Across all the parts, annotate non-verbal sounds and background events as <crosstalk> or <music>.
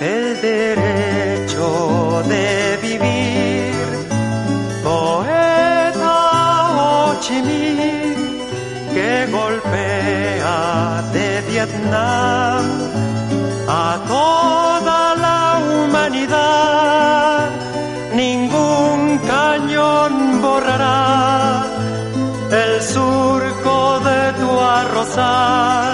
el derecho de vivir. Poeta Ho Chi Minh que golpea de Vietnam a toda la humanidad. Ningún cañón borrará el surco de tu arrozal,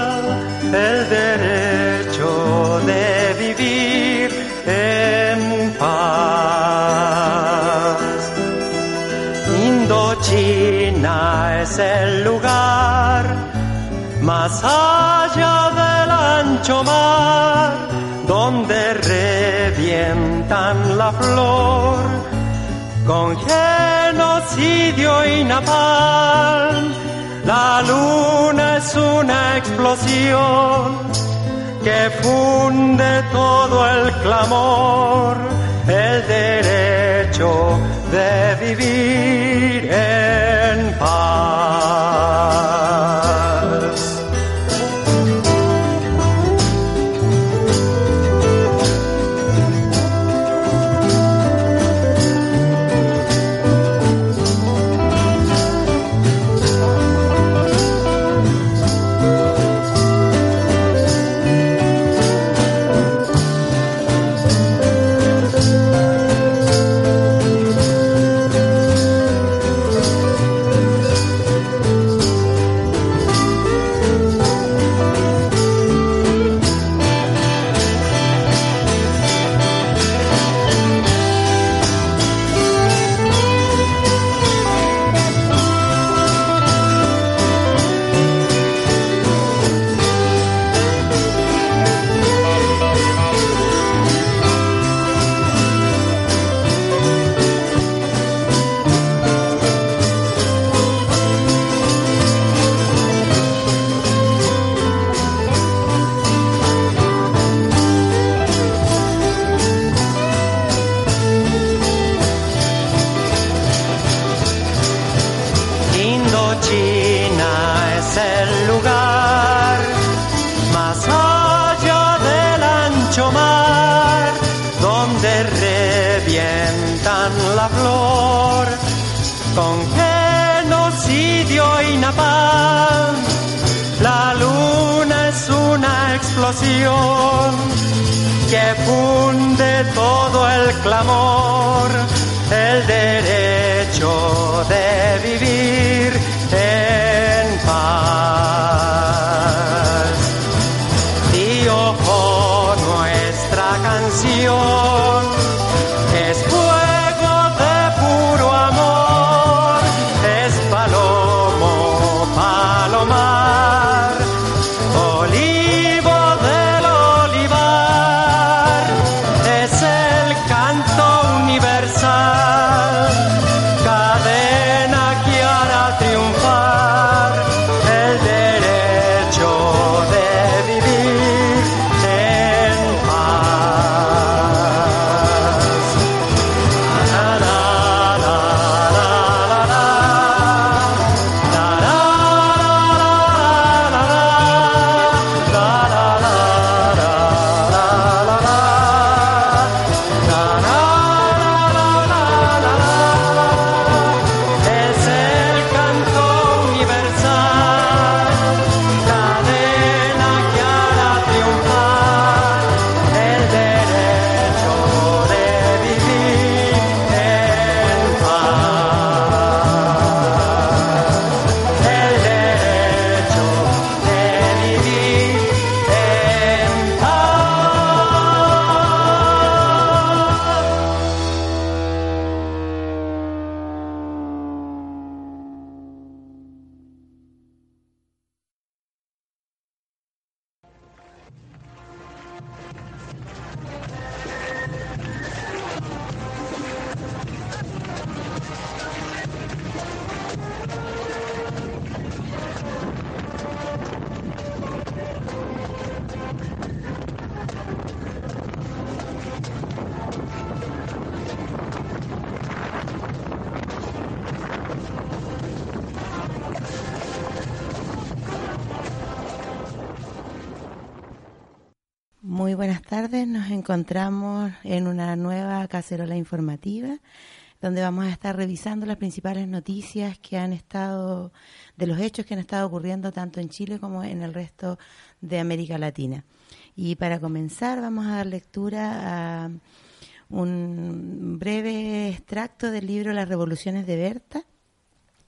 más allá del ancho mar donde revientan la flor con genocidio y napalm. La luna es una explosión que funde todo el clamor, el derecho de vivir el derecho de donde vamos a estar revisando las principales noticias que han estado, de los hechos que han estado ocurriendo tanto en Chile como en el resto de América Latina. Y para comenzar vamos a dar lectura a un breve extracto del libro Las revoluciones de Berta.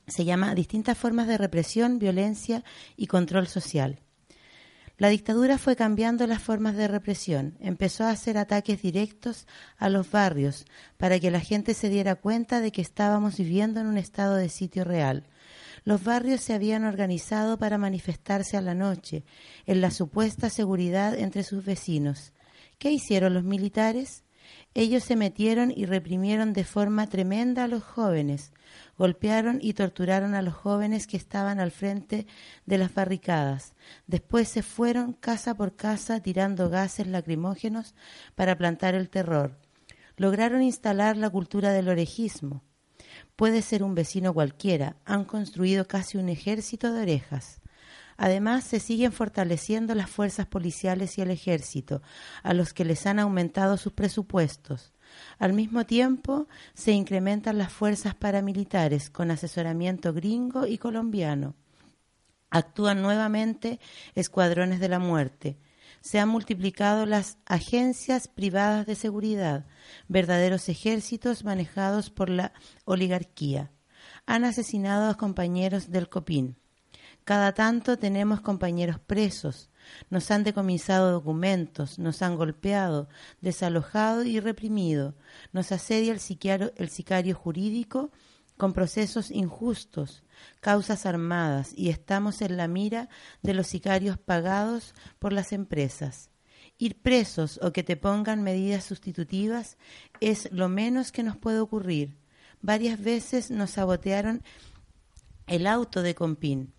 Se llama Distintas formas de represión, violencia y control social. La dictadura fue cambiando las formas de represión. Empezó a hacer ataques directos a los barrios para que la gente se diera cuenta de que estábamos viviendo en un estado de sitio real. Los barrios se habían organizado para manifestarse a la noche, en la supuesta seguridad entre sus vecinos. ¿Qué hicieron los militares? Ellos se metieron y reprimieron de forma tremenda a los jóvenes, golpearon y torturaron a los jóvenes que estaban al frente de las barricadas. Después se fueron casa por casa tirando gases lacrimógenos para plantar el terror. Lograron instalar la cultura del orejismo. Puede ser un vecino cualquiera. Han construido casi un ejército de orejas. Además, se siguen fortaleciendo las fuerzas policiales y el ejército, a los que les han aumentado sus presupuestos. Al mismo tiempo, se incrementan las fuerzas paramilitares con asesoramiento gringo y colombiano. Actúan nuevamente escuadrones de la muerte. Se han multiplicado las agencias privadas de seguridad, verdaderos ejércitos manejados por la oligarquía. Han asesinado a compañeros del COPIN. Cada tanto tenemos compañeros presos, nos han decomisado documentos, nos han golpeado, desalojado y reprimido, nos asedia el, sicario jurídico con procesos injustos, causas armadas y estamos en la mira de los sicarios pagados por las empresas. Ir presos o que te pongan medidas sustitutivas es lo menos que nos puede ocurrir. Varias veces nos sabotearon el auto de Compín,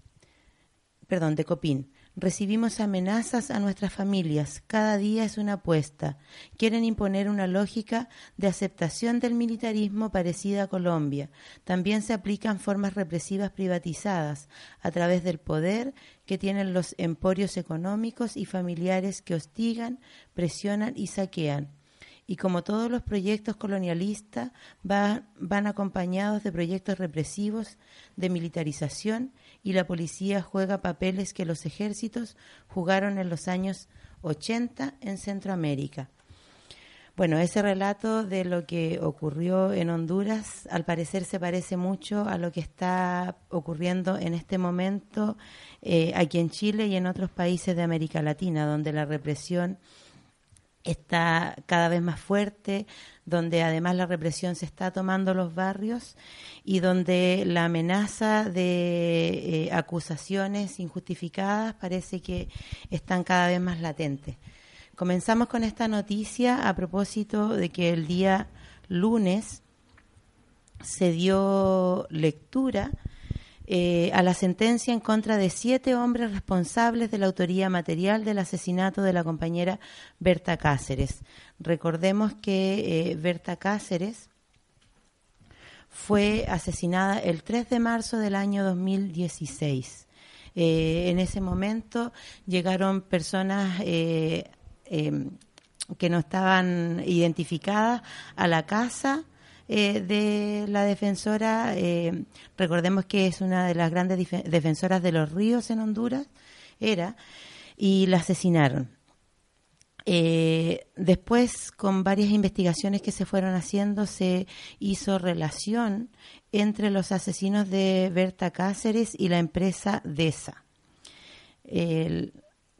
perdón, de Copín. Recibimos amenazas a nuestras familias. Cada día es una apuesta. Quieren imponer una lógica de aceptación del militarismo parecida a Colombia. También se aplican formas represivas privatizadas a través del poder que tienen los emporios económicos y familiares que hostigan, presionan y saquean y como todos los proyectos colonialistas van acompañados de proyectos represivos de militarización y la policía juega papeles que los ejércitos jugaron en los años 80 en Centroamérica. Bueno, ese relato de lo que ocurrió en Honduras al parecer se parece mucho a lo que está ocurriendo en este momento eh, aquí en Chile y en otros países de América Latina, donde la represión está cada vez más fuerte, donde además la represión se está tomando los barrios y donde la amenaza de eh, acusaciones injustificadas parece que están cada vez más latentes. Comenzamos con esta noticia a propósito de que el día lunes se dio lectura eh, a la sentencia en contra de siete hombres responsables de la autoría material del asesinato de la compañera Berta Cáceres. Recordemos que eh, Berta Cáceres fue asesinada el 3 de marzo del año 2016. Eh, en ese momento llegaron personas em, que no estaban identificadas a la casa eh, de la defensora, eh, recordemos que es una de las grandes defensoras de los ríos en Honduras, era, y la asesinaron. Eh, después, con varias investigaciones que se fueron haciendo, se hizo relación entre los asesinos de Berta Cáceres y la empresa DESA.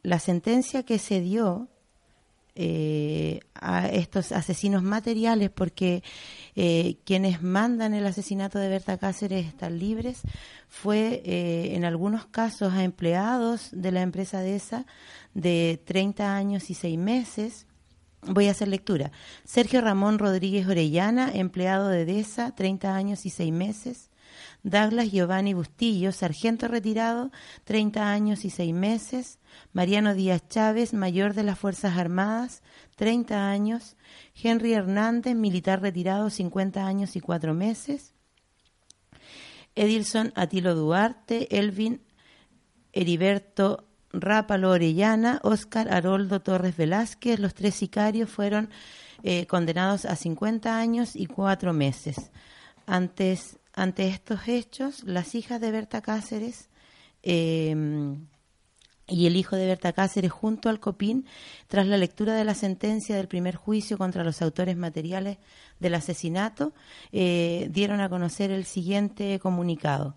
la sentencia que se dio eh, a estos asesinos materiales porque eh, quienes mandan el asesinato de Berta Cáceres están libres fue eh, en algunos casos a empleados de la empresa de de 30 años y 6 meses Voy a hacer lectura. Sergio Ramón Rodríguez Orellana, empleado de DESA, 30 años y 6 meses. Douglas Giovanni Bustillo, sargento retirado, 30 años y 6 meses. Mariano Díaz Chávez, mayor de las Fuerzas Armadas, 30 años. Henry Hernández, militar retirado, 50 años y 4 meses. Edilson Atilo Duarte, Elvin Heriberto Rápalo Orellana, Óscar Haroldo Torres Velázquez. Los tres sicarios fueron eh, condenados a 50 años y cuatro meses. Antes, ante estos hechos, las hijas de Berta Cáceres eh, y el hijo de Berta Cáceres junto al Copín, tras la lectura de la sentencia del primer juicio contra los autores materiales del asesinato, eh, dieron a conocer el siguiente comunicado.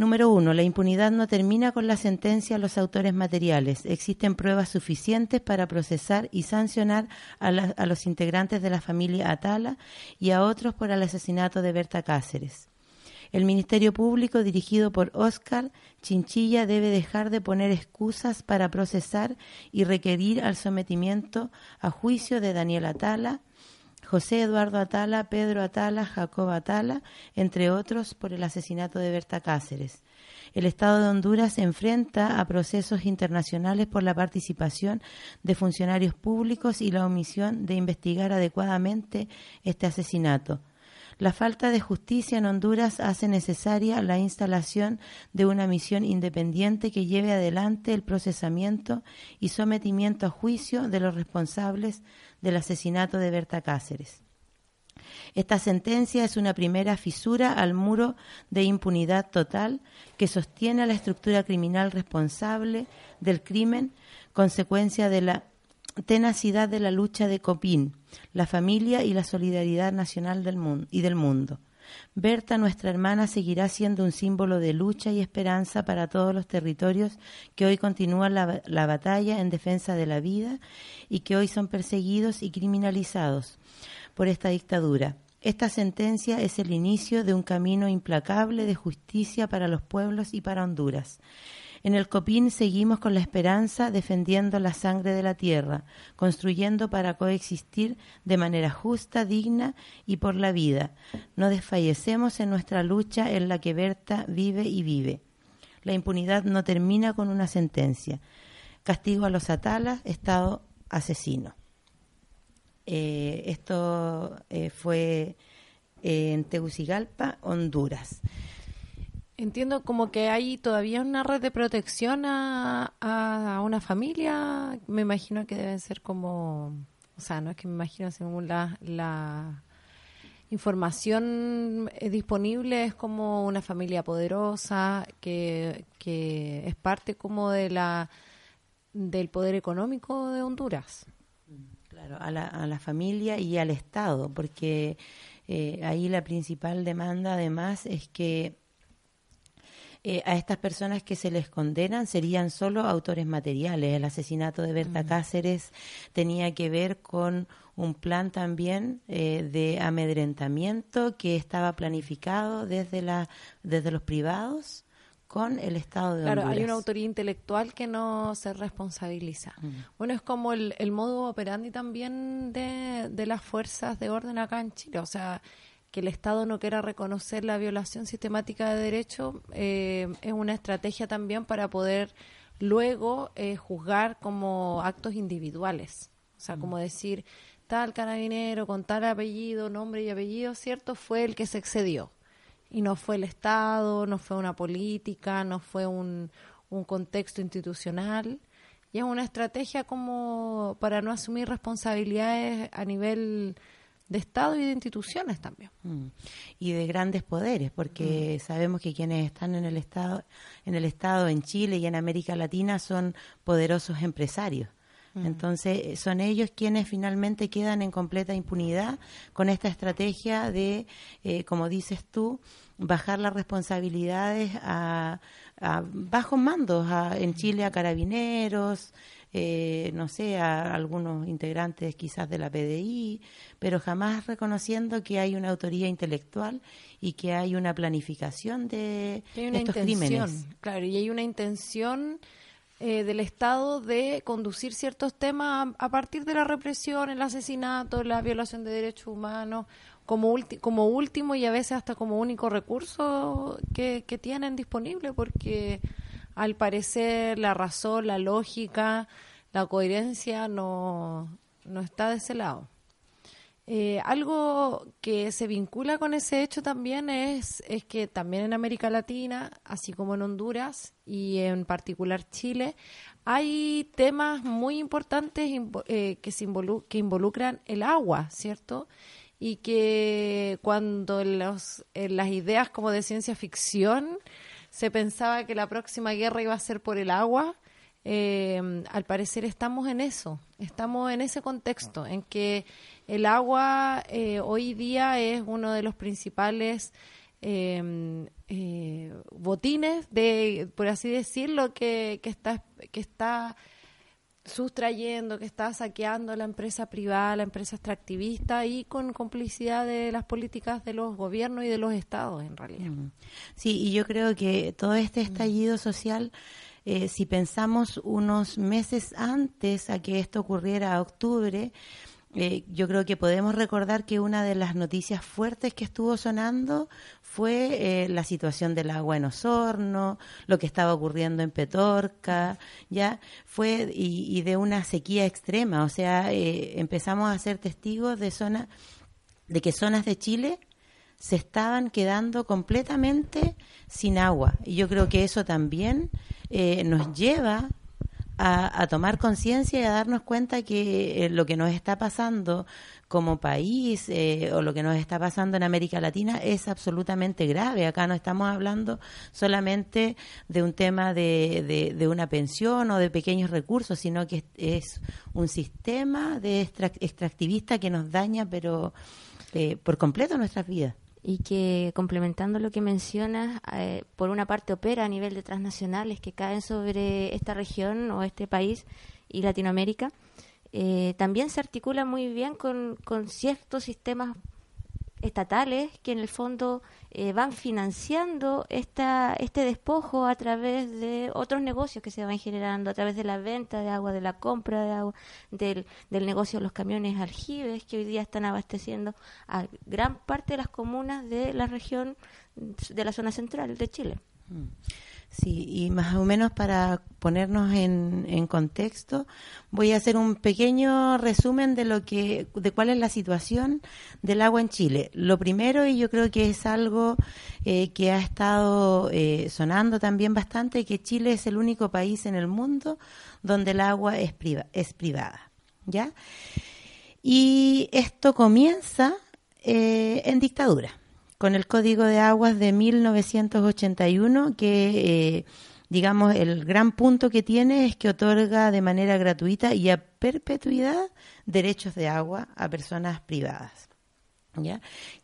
Número uno, la impunidad no termina con la sentencia a los autores materiales. Existen pruebas suficientes para procesar y sancionar a, los integrantes de la familia Atala y a otros por el asesinato de Berta Cáceres. El Ministerio Público, dirigido por Óscar Chinchilla, debe dejar de poner excusas para procesar y requerir al sometimiento a juicio de Daniel Atala, José Eduardo Atala, Pedro Atala, Jacob Atala, entre otros, por el asesinato de Berta Cáceres. El Estado de Honduras se enfrenta a procesos internacionales por la participación de funcionarios públicos y la omisión de investigar adecuadamente este asesinato. La falta de justicia en Honduras hace necesaria la instalación de una misión independiente que lleve adelante el procesamiento y sometimiento a juicio de los responsables del asesinato de Berta Cáceres. Esta sentencia es una primera fisura al muro de impunidad total que sostiene a la estructura criminal responsable del crimen, consecuencia de la tenacidad de la lucha de Copín, la familia y la solidaridad nacional del mundo y del mundo. Berta, nuestra hermana, seguirá siendo un símbolo de lucha y esperanza para todos los territorios que hoy continúan la, la, batalla en defensa de la vida y que hoy son perseguidos y criminalizados por esta dictadura. Esta sentencia es el inicio de un camino implacable de justicia para los pueblos y para Honduras. En el Copín seguimos con la esperanza defendiendo la sangre de la tierra, construyendo para coexistir de manera justa, digna y por la vida. No desfallecemos en nuestra lucha en la que Berta vive y vive. La impunidad no termina con una sentencia. Castigo a los atalas, Estado asesino. Eh, esto eh, fue eh, en Tegucigalpa, Honduras. Entiendo como que hay todavía una red de protección a, a, una familia. Me imagino que deben ser como, o sea, no es que me imagino según la, la información eh, disponible es como una familia poderosa que, que es parte como de la del poder económico de Honduras. Claro, a la, a la familia y al Estado, porque eh, ahí la principal demanda además es que eh, a estas personas que se les condenan serían solo autores materiales. El asesinato de Berta mm. Cáceres tenía que ver con un plan también eh, de amedrentamiento que estaba planificado desde, la, desde los privados con el Estado de Claro, hay una autoría intelectual que no se responsabiliza. Mm. Bueno, es como el, el modo operandi también de, de las fuerzas de orden acá en Chile. O sea, que el Estado no quiera reconocer la violación sistemática de derechos eh, es una estrategia también para poder luego eh, juzgar como actos individuales. O sea, como mm. decir, tal carabinero con tal apellido, nombre y apellido, ¿cierto? Fue el que se excedió. Y no fue el Estado, no fue una política, no fue un, un contexto institucional. Y es una estrategia como para no asumir responsabilidades a nivel de Estado y de instituciones también. Mm. Y de grandes poderes, porque mm. sabemos que quienes están en el Estado, en el Estado, en Chile y en América Latina son poderosos empresarios. Mm. Entonces, eh, son ellos quienes finalmente quedan en completa impunidad con esta estrategia de, eh, como dices tú, bajar las responsabilidades a, a bajos mandos, en Chile a carabineros, eh, no sé, a algunos integrantes quizás de la PDI, pero jamás reconociendo que hay una autoría intelectual y que hay una planificación de estos crímenes. Claro, y hay una intención eh, del Estado de conducir ciertos temas a, partir de la represión, el asesinato, la violación de derechos humanos, como, como último y a veces hasta como único recurso que, que tienen disponible, porque al parecer la razón, la lógica, la coherencia no, no está de ese lado. Eh, algo que se vincula con ese hecho también es, es que también en América Latina, así como en Honduras y en particular Chile, hay temas muy importantes eh, que, se involucran el agua, ¿cierto? Y que cuando las ideas como de ciencia ficción se pensaba que la próxima guerra iba a ser por el agua, eh, al parecer estamos en eso, estamos en ese contexto, en que el agua eh, hoy día es uno de los principales em, eh, botines, de, por así decirlo, que, que, está, que está sustrayendo, que está saqueando la empresa privada, la empresa extractivista y con complicidad de las políticas de los gobiernos y de los estados en realidad. Sí, y yo creo que todo este estallido social eh, si pensamos unos meses antes a que esto ocurriera, a octubre, eh, yo creo que podemos recordar que una de las noticias fuertes que estuvo sonando fue eh, la situación del agua en Osorno, lo que estaba ocurriendo en Petorca, ya fue y, de una sequía extrema, o sea, empezamos a ser testigos de zona, de que zonas de Chile se estaban quedando completamente sin agua. Y yo creo que eso también eh, nos lleva a, tomar conciencia y a darnos cuenta que eh, lo que nos está pasando como país eh, o lo que nos está pasando en América Latina es absolutamente grave. Acá no estamos hablando solamente de un tema de, de, una pensión o de pequeños recursos, sino que es, un sistema de extractivista que nos daña, pero por completo nuestras vidas y que complementando lo que mencionas, eh, por una parte opera a nivel de transnacionales que caen sobre esta región o este país y Latinoamérica, eh, también se articula muy bien con, con ciertos sistemas estatales que en el fondo eh, van financiando esta, este despojo a través de otros negocios que se van generando, a través de la venta de agua, de la compra de agua, del, del negocio de los camiones aljibes que hoy día están abasteciendo a gran parte de las comunas de la región de la zona central de Chile. Mm. Sí, y más o menos para ponernos en, contexto, voy a hacer un pequeño resumen de lo que, de cuál es la situación del agua en Chile. Lo primero, y yo creo que es algo eh, que ha estado eh, sonando también bastante, que Chile es el único país en el mundo donde el agua es, es privada, ¿ya? Y esto comienza eh, en dictadura con el Código de Aguas de 1981, que, eh, digamos, el gran punto que tiene es que otorga de manera gratuita y a perpetuidad derechos de agua a personas privadas.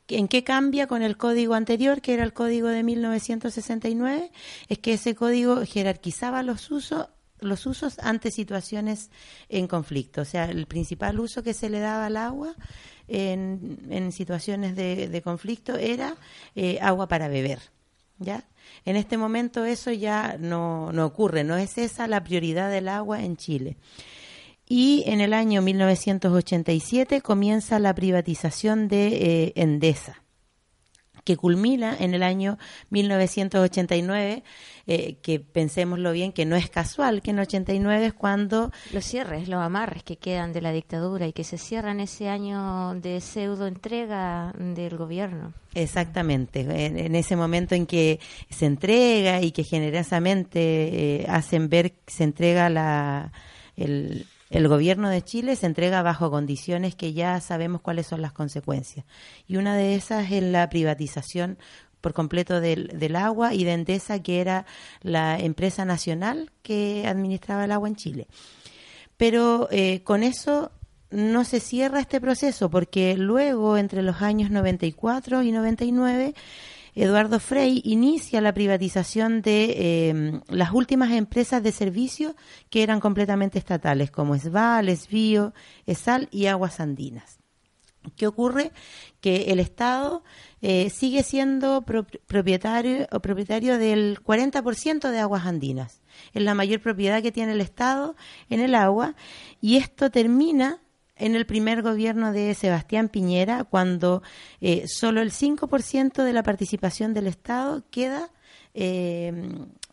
¿En qué cambia con el código anterior, que era el código de 1969? Es que ese código jerarquizaba los usos los usos ante situaciones en conflicto. O sea, el principal uso que se le daba al agua en, situaciones de, conflicto era eh, agua para beber. ¿Ya? En este momento eso ya no, no ocurre, no es esa la prioridad del agua en Chile. Y en el año 1987 comienza la privatización de eh, Endesa que culmina en el año 1989, eh, que pensémoslo bien, que no es casual, que en 89 es cuando... Los cierres, los amarres que quedan de la dictadura y que se cierran ese año de pseudo entrega del gobierno. Exactamente, en, ese momento en que se entrega y que generosamente eh, hacen ver que se entrega la... El, el gobierno de Chile se entrega bajo condiciones que ya sabemos cuáles son las consecuencias. Y una de esas es la privatización por completo del, agua y de Endesa, que era la empresa nacional que administraba el agua en Chile. Pero eh, con eso no se cierra este proceso, porque luego, entre los años 94 y 99, Eduardo Frey inicia la privatización de em, las últimas empresas de servicio que eran completamente estatales, como Esval, Esbio, Esal y Aguas Andinas. ¿Qué ocurre? Que el Estado eh, sigue siendo propietario, o propietario del 40% de aguas andinas. Es la mayor propiedad que tiene el Estado en el agua y esto termina en el primer gobierno de Sebastián Piñera, cuando eh, solo el 5% de la participación del Estado queda eh,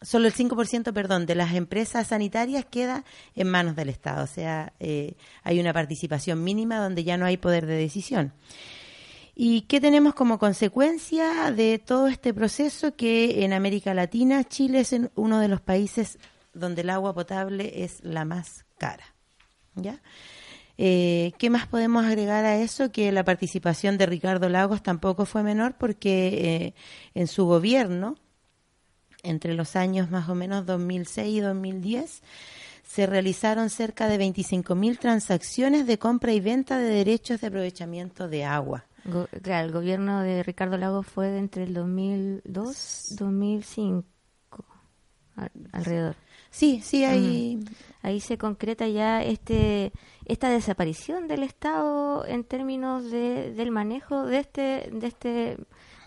solo el 5%, perdón, de las empresas sanitarias queda en manos del Estado. O sea, eh, hay una participación mínima donde ya no hay poder de decisión. ¿Y qué tenemos como consecuencia de todo este proceso? Que en América Latina Chile es uno de los países donde el agua potable es la más cara. ¿Ya? Eh, ¿Qué más podemos agregar a eso? Que la participación de Ricardo Lagos tampoco fue menor porque en su gobierno entre los años más o menos 2006 y 2010 se realizaron cerca de 25.000 transacciones de compra y venta de derechos de aprovechamiento de agua. claro, el gobierno de Ricardo Lagos fue de entre el 2002 2005 alrededor. Sí, sí, ahí ahí se concreta ya este esta desaparición del Estado en términos de, del manejo de este de este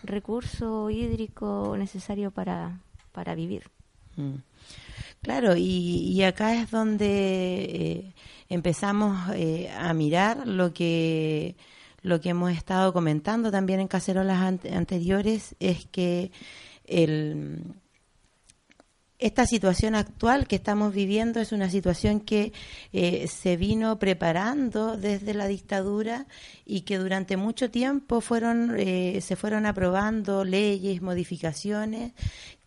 recurso hídrico necesario para para vivir. Mm. Claro, y, acá es donde eh, empezamos eh, a mirar lo que lo que hemos estado comentando también en cacerolas anteriores es que el, esta situación actual que estamos viviendo es una situación que eh, se vino preparando desde la dictadura y que durante mucho tiempo fueron se fueron aprobando leyes, modificaciones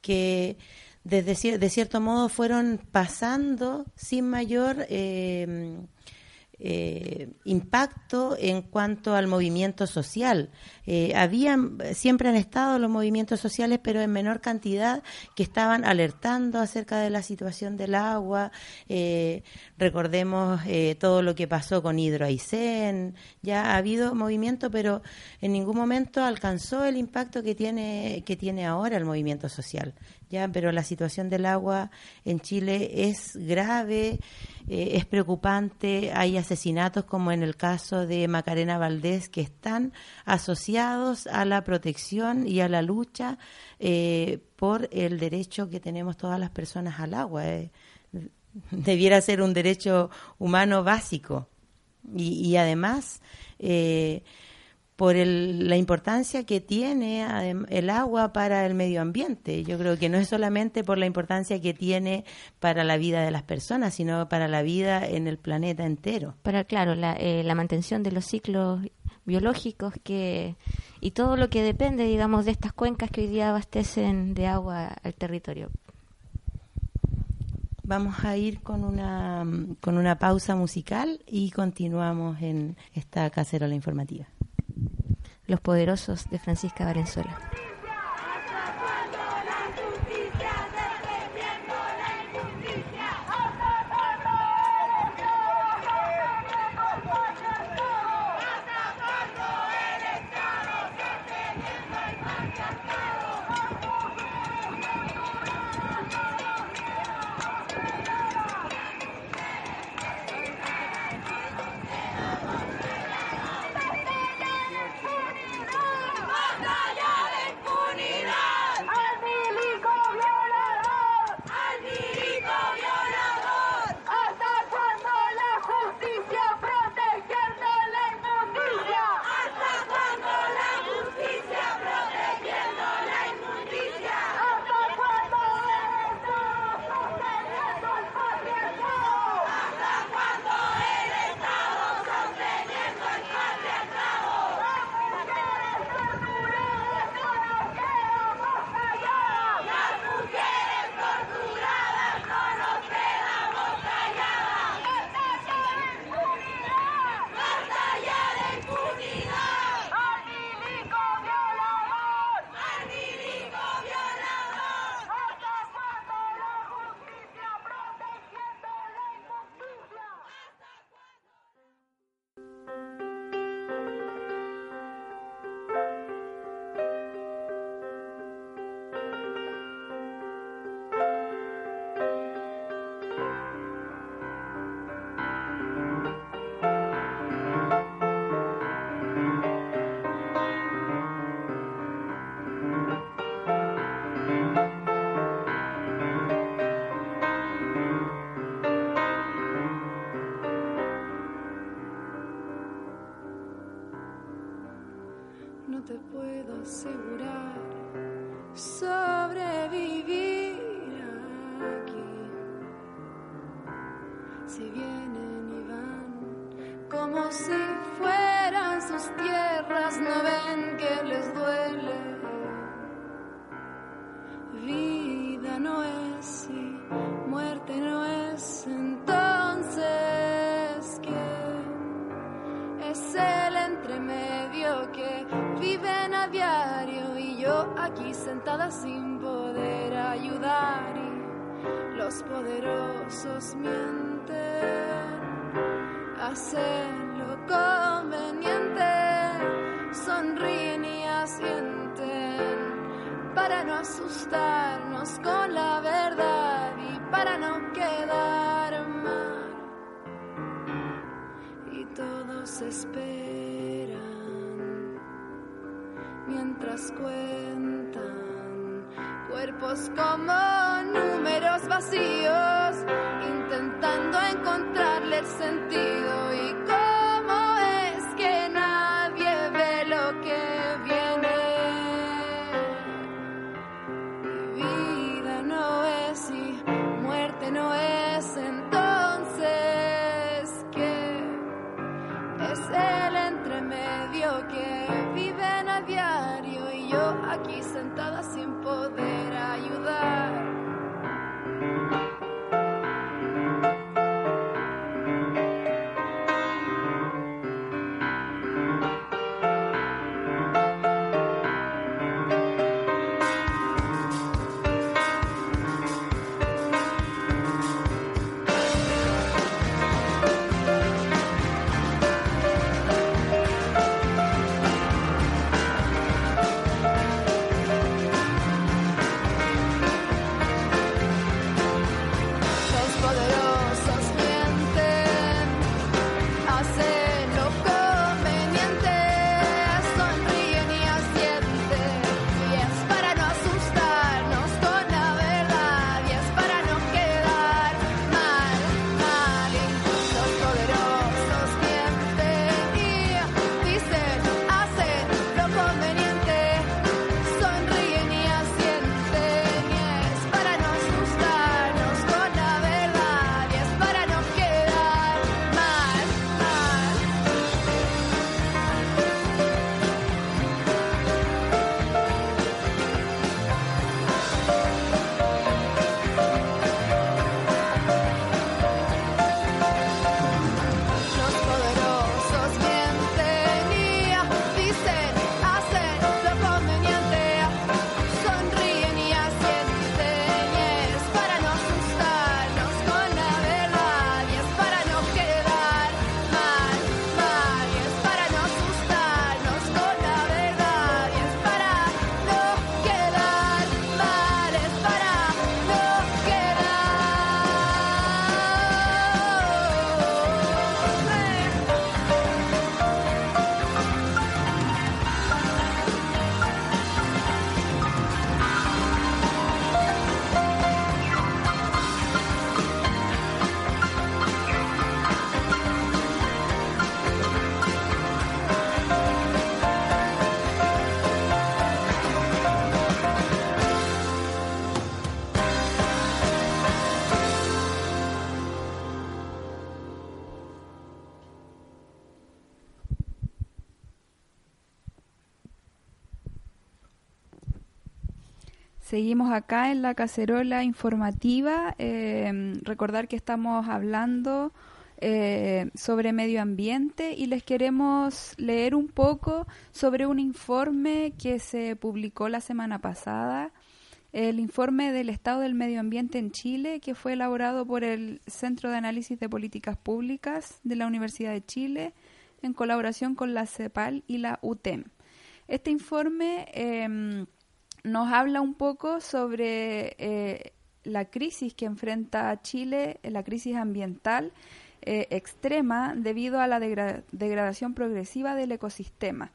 que desde, de cierto modo fueron pasando sin mayor eh, eh, impacto en cuanto al movimiento social. Eh, habían, siempre han estado los movimientos sociales, pero en menor cantidad, que estaban alertando acerca de la situación del agua. Eh, recordemos eh, todo lo que pasó con Hidro Aysén. Ya ha habido movimiento, pero en ningún momento alcanzó el impacto que tiene, que tiene ahora el movimiento social. Ya, pero la situación del agua en Chile es grave. Eh, es preocupante. Hay asesinatos como en el caso de Macarena Valdés que están asociados a la protección y a la lucha eh, por el derecho que tenemos todas las personas al agua. Eh. Debiera ser un derecho humano básico. Y, y además, por la importancia que tiene el agua para el medio ambiente. Yo creo que no es solamente por la importancia que tiene para la vida de las personas, sino para la vida en el planeta entero. Para, claro, la, eh, la mantención de los ciclos biológicos que y todo lo que depende, digamos, de estas cuencas que hoy día abastecen de agua al territorio. Vamos a ir con una, con una pausa musical y continuamos en esta cacerola informativa. Los Poderosos de Francisca Valenzuela. see hacen lo conveniente, sonríen y asienten para no asustarnos con la verdad y para no quedar mal. Y todos esperan mientras cuentan cuerpos como números vacíos, intentando encontrarle sentido y Seguimos acá en la cacerola informativa. eh, recordar que estamos hablando eh, sobre medio ambiente y les queremos leer un poco sobre un informe que se publicó la semana pasada, el informe del estado del medio ambiente en Chile, que fue elaborado por el Centro de Análisis de Políticas Públicas de la Universidad de Chile en colaboración con la CEPAL y la UTEM. Este informe em, nos habla un poco sobre eh, la crisis que enfrenta Chile, eh, la crisis ambiental eh, extrema debido a la degra- degradación progresiva del ecosistema.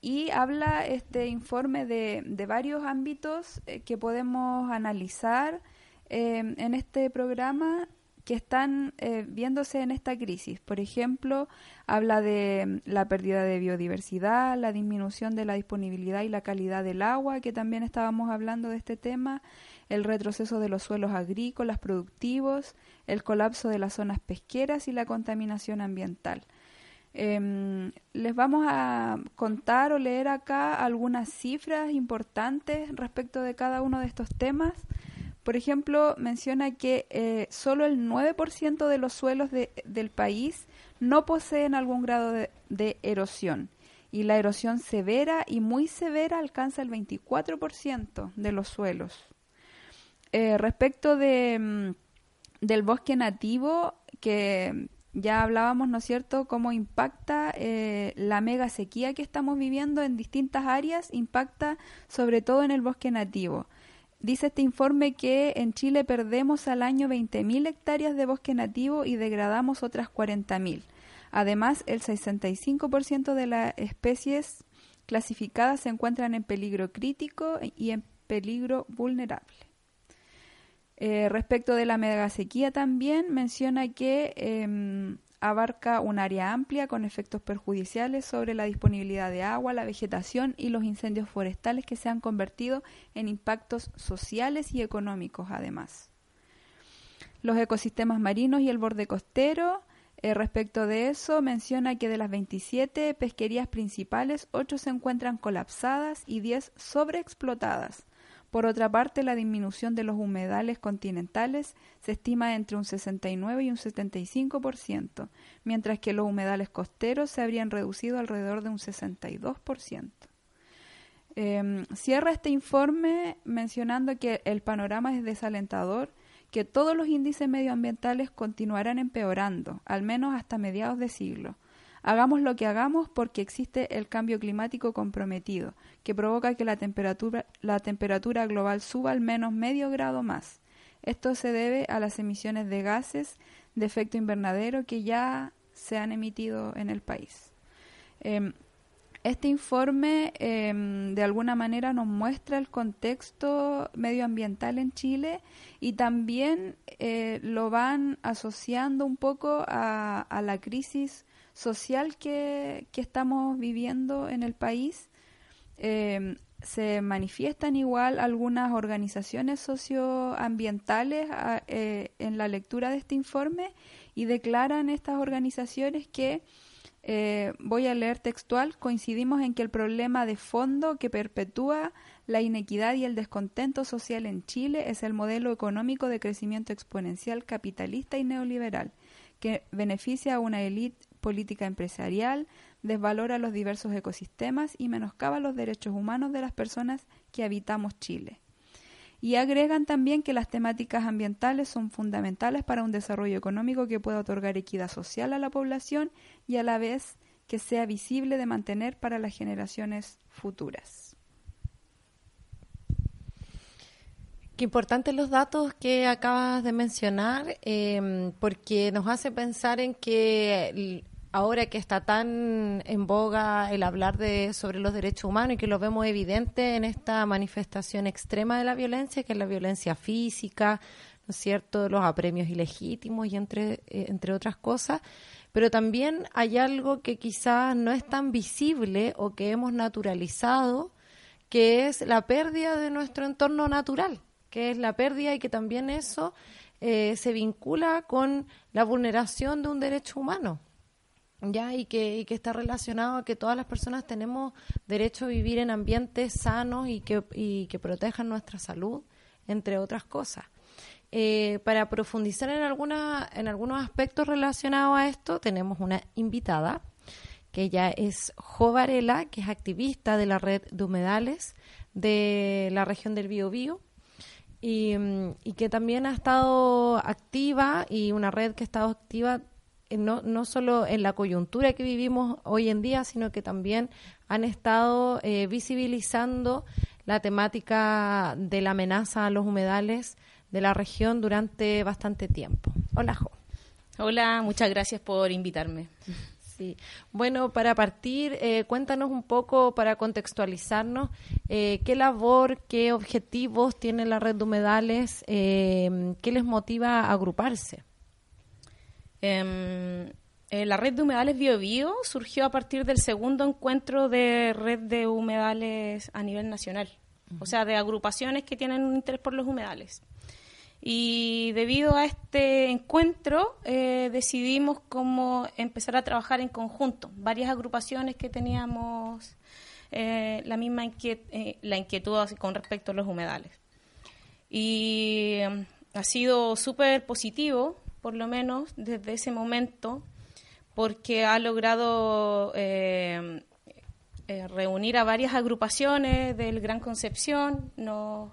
Y habla este informe de, de varios ámbitos que podemos analizar en este programa que están eh, viéndose en esta crisis. Por ejemplo, habla de mm, la pérdida de biodiversidad, la disminución de la disponibilidad y la calidad del agua, que también estábamos hablando de este tema, el retroceso de los suelos agrícolas productivos, el colapso de las zonas pesqueras y la contaminación ambiental. Em, les vamos a contar o leer acá algunas cifras importantes respecto de cada uno de estos temas. Por ejemplo, menciona que eh, solo el 9% de los suelos de- del país no poseen algún grado de, de erosión y la erosión severa y muy severa alcanza el 24% de los suelos. Eh, respecto de, mm, del bosque nativo, que ya hablábamos, ¿no es cierto?, cómo impacta eh, la mega sequía que estamos viviendo en distintas áreas, impacta sobre todo en el bosque nativo. Dice este informe que en Chile perdemos al año 20.000 hectáreas de bosque nativo y degradamos otras 40.000. Además, el 65% de las especies clasificadas se encuentran en peligro crítico y en peligro vulnerable. Eh, respecto de la megasequía también menciona que em, abarca un área amplia con efectos perjudiciales sobre la disponibilidad de agua, la vegetación y los incendios forestales que se han convertido en impactos sociales y económicos además. Los ecosistemas marinos y el borde costero, eh, respecto de eso, menciona que de las 27 pesquerías principales, 8 se encuentran colapsadas y 10 sobreexplotadas. Por otra parte, la disminución de los humedales continentales se estima entre un 69 y un 75%, mientras que los humedales costeros se habrían reducido alrededor de un 62%. Eh, cierra este informe mencionando que el panorama es desalentador, que todos los índices medioambientales continuarán empeorando, al menos hasta mediados de siglo. Hagamos lo que hagamos porque existe el cambio climático comprometido, que provoca que la temperatura, la temperatura global suba al menos medio grado más. Esto se debe a las emisiones de gases de efecto invernadero que ya se han emitido en el país. Eh, este informe eh, de alguna manera nos muestra el contexto medioambiental en Chile y también eh, lo van asociando un poco a, a la crisis social que, que, estamos viviendo en el país. Eh, se manifiestan igual algunas organizaciones socioambientales a, eh, en la lectura de este informe y declaran estas organizaciones que eh, voy a leer textual, coincidimos en que el problema de fondo que perpetúa la inequidad y el descontento social en Chile es el modelo económico de crecimiento exponencial capitalista y neoliberal, que beneficia a una élite política empresarial, desvalora los diversos ecosistemas y menoscaba los derechos humanos de las personas que habitamos Chile. Y agregan también que las temáticas ambientales son fundamentales para un desarrollo económico que pueda otorgar equidad social a la población y a la vez que sea visible de mantener para las generaciones futuras. Qué importantes los datos que acabas de mencionar, eh, porque nos hace pensar en que ahora que está tan en boga el hablar de sobre los derechos humanos y que lo vemos evidente en esta manifestación extrema de la violencia, que es la violencia física, ¿no es cierto?, los apremios ilegítimos y entre, eh, entre otras cosas, pero también hay algo que quizás no es tan visible o que hemos naturalizado, que es la pérdida de nuestro entorno natural, que es la pérdida y que también eso eh, se vincula con la vulneración de un derecho humano ya y que, y que está relacionado a que todas las personas tenemos derecho a vivir en ambientes sanos y que, y que protejan nuestra salud, entre otras cosas. Eh, para profundizar en, alguna, en algunos aspectos relacionados a esto, tenemos una invitada, que ella es Jo Varela, que es activista de la red de humedales de la región del Biobío. Y, y que también ha estado activa y una red que ha estado activa no, no solo en la coyuntura que vivimos hoy en día, sino que también han estado eh, visibilizando la temática de la amenaza a los humedales de la región durante bastante tiempo. Hola, Jo. Hola, muchas gracias por invitarme. Sí. Bueno, para partir, eh, cuéntanos un poco, para contextualizarnos, eh, qué labor, qué objetivos tiene la red de humedales, eh, qué les motiva a agruparse. Eh, la red de humedales BioBio surgió a partir del segundo encuentro de red de humedales a nivel nacional, uh -huh. o sea, de agrupaciones que tienen un interés por los humedales. Y debido a este encuentro eh, decidimos cómo empezar a trabajar en conjunto. Varias agrupaciones que teníamos eh, la misma inquiet- la inquietud con respecto a los humedales. Y mm, ha sido súper positivo, por lo menos desde ese momento, porque ha logrado eh, eh, reunir a varias agrupaciones del Gran Concepción, nos,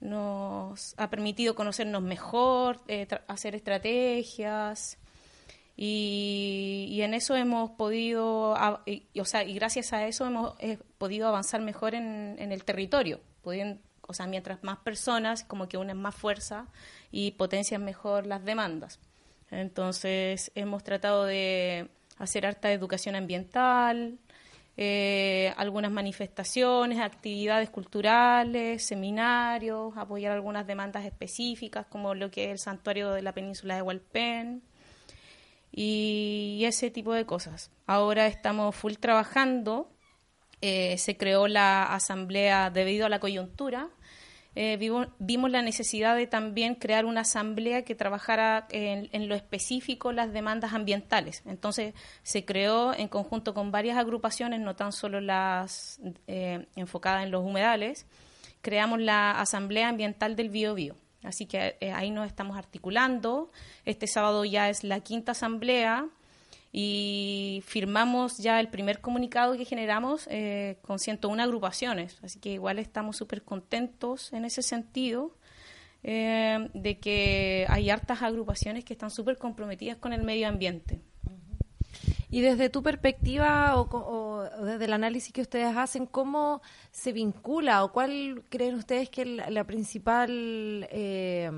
nos ha permitido conocernos mejor, eh, hacer estrategias. Y, en eso hemos podido, y, o sea, y gracias a eso hemos podido avanzar mejor en, en el territorio. Pudien- o sea, mientras más personas, como que unen más fuerza y potencian mejor las demandas. Entonces, hemos tratado de hacer harta educación ambiental, eh, algunas manifestaciones, actividades culturales, seminarios, apoyar algunas demandas específicas, como lo que es el santuario de la península de Hualpén y ese tipo de cosas. Ahora estamos full trabajando. eh, se creó la asamblea debido a la coyuntura. Eh, vimos la necesidad de también crear una asamblea que trabajara en, en lo específico las demandas ambientales. Entonces se creó en conjunto con varias agrupaciones, no tan solo las eh, enfocadas en los humedales, creamos la Asamblea Ambiental del Biobío. Así que eh, ahí nos estamos articulando. Este sábado ya es la quinta asamblea y firmamos ya el primer comunicado que generamos eh, con 101 agrupaciones. Así que igual estamos súper contentos en ese sentido eh, de que hay hartas agrupaciones que están súper comprometidas con el medio ambiente. Y desde tu perspectiva o, o- desde el análisis que ustedes hacen, ¿cómo se vincula o cuál creen ustedes que la, la principal eh,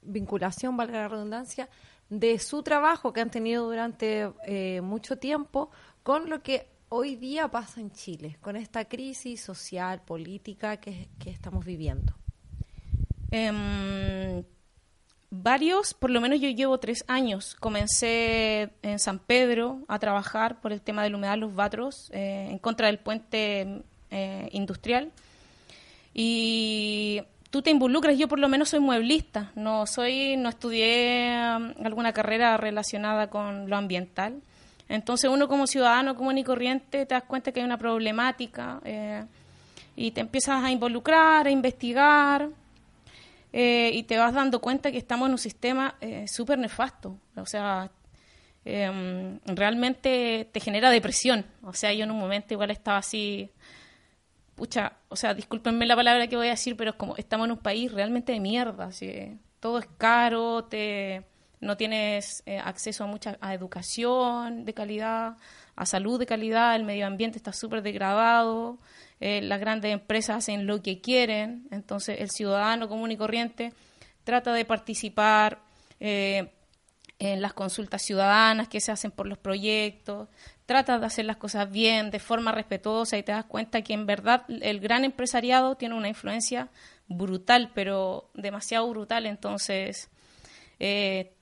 vinculación, valga la redundancia, de su trabajo que han tenido durante eh, mucho tiempo con lo que hoy día pasa en Chile, con esta crisis social, política que, que estamos viviendo? Em, varios, por lo menos yo llevo tres años. Comencé en San Pedro a trabajar por el tema del humedal Los Batros eh, en contra del puente eh, industrial. Y tú te involucras, yo por lo menos soy mueblista, no soy, no estudié um, alguna carrera relacionada con lo ambiental. Entonces uno como ciudadano común y corriente te das cuenta que hay una problemática eh, y te empiezas a involucrar, a investigar eh, y te vas dando cuenta que estamos en un sistema eh, súper nefasto. O sea, em, realmente te genera depresión. O sea, yo en un momento igual estaba así, pucha, o sea, discúlpenme la palabra que voy a decir, pero es como estamos en un país realmente de mierda. Todo es caro, te, no tienes eh, acceso a mucha educación de calidad, a salud de calidad, el medio ambiente está súper degradado, eh, las grandes empresas hacen lo que quieren, entonces el ciudadano común y corriente trata de participar eh, en las consultas ciudadanas que se hacen por los proyectos, trata de hacer las cosas bien, de forma respetuosa y te das cuenta que en verdad el gran empresariado tiene una influencia brutal, pero demasiado brutal, entonces eh,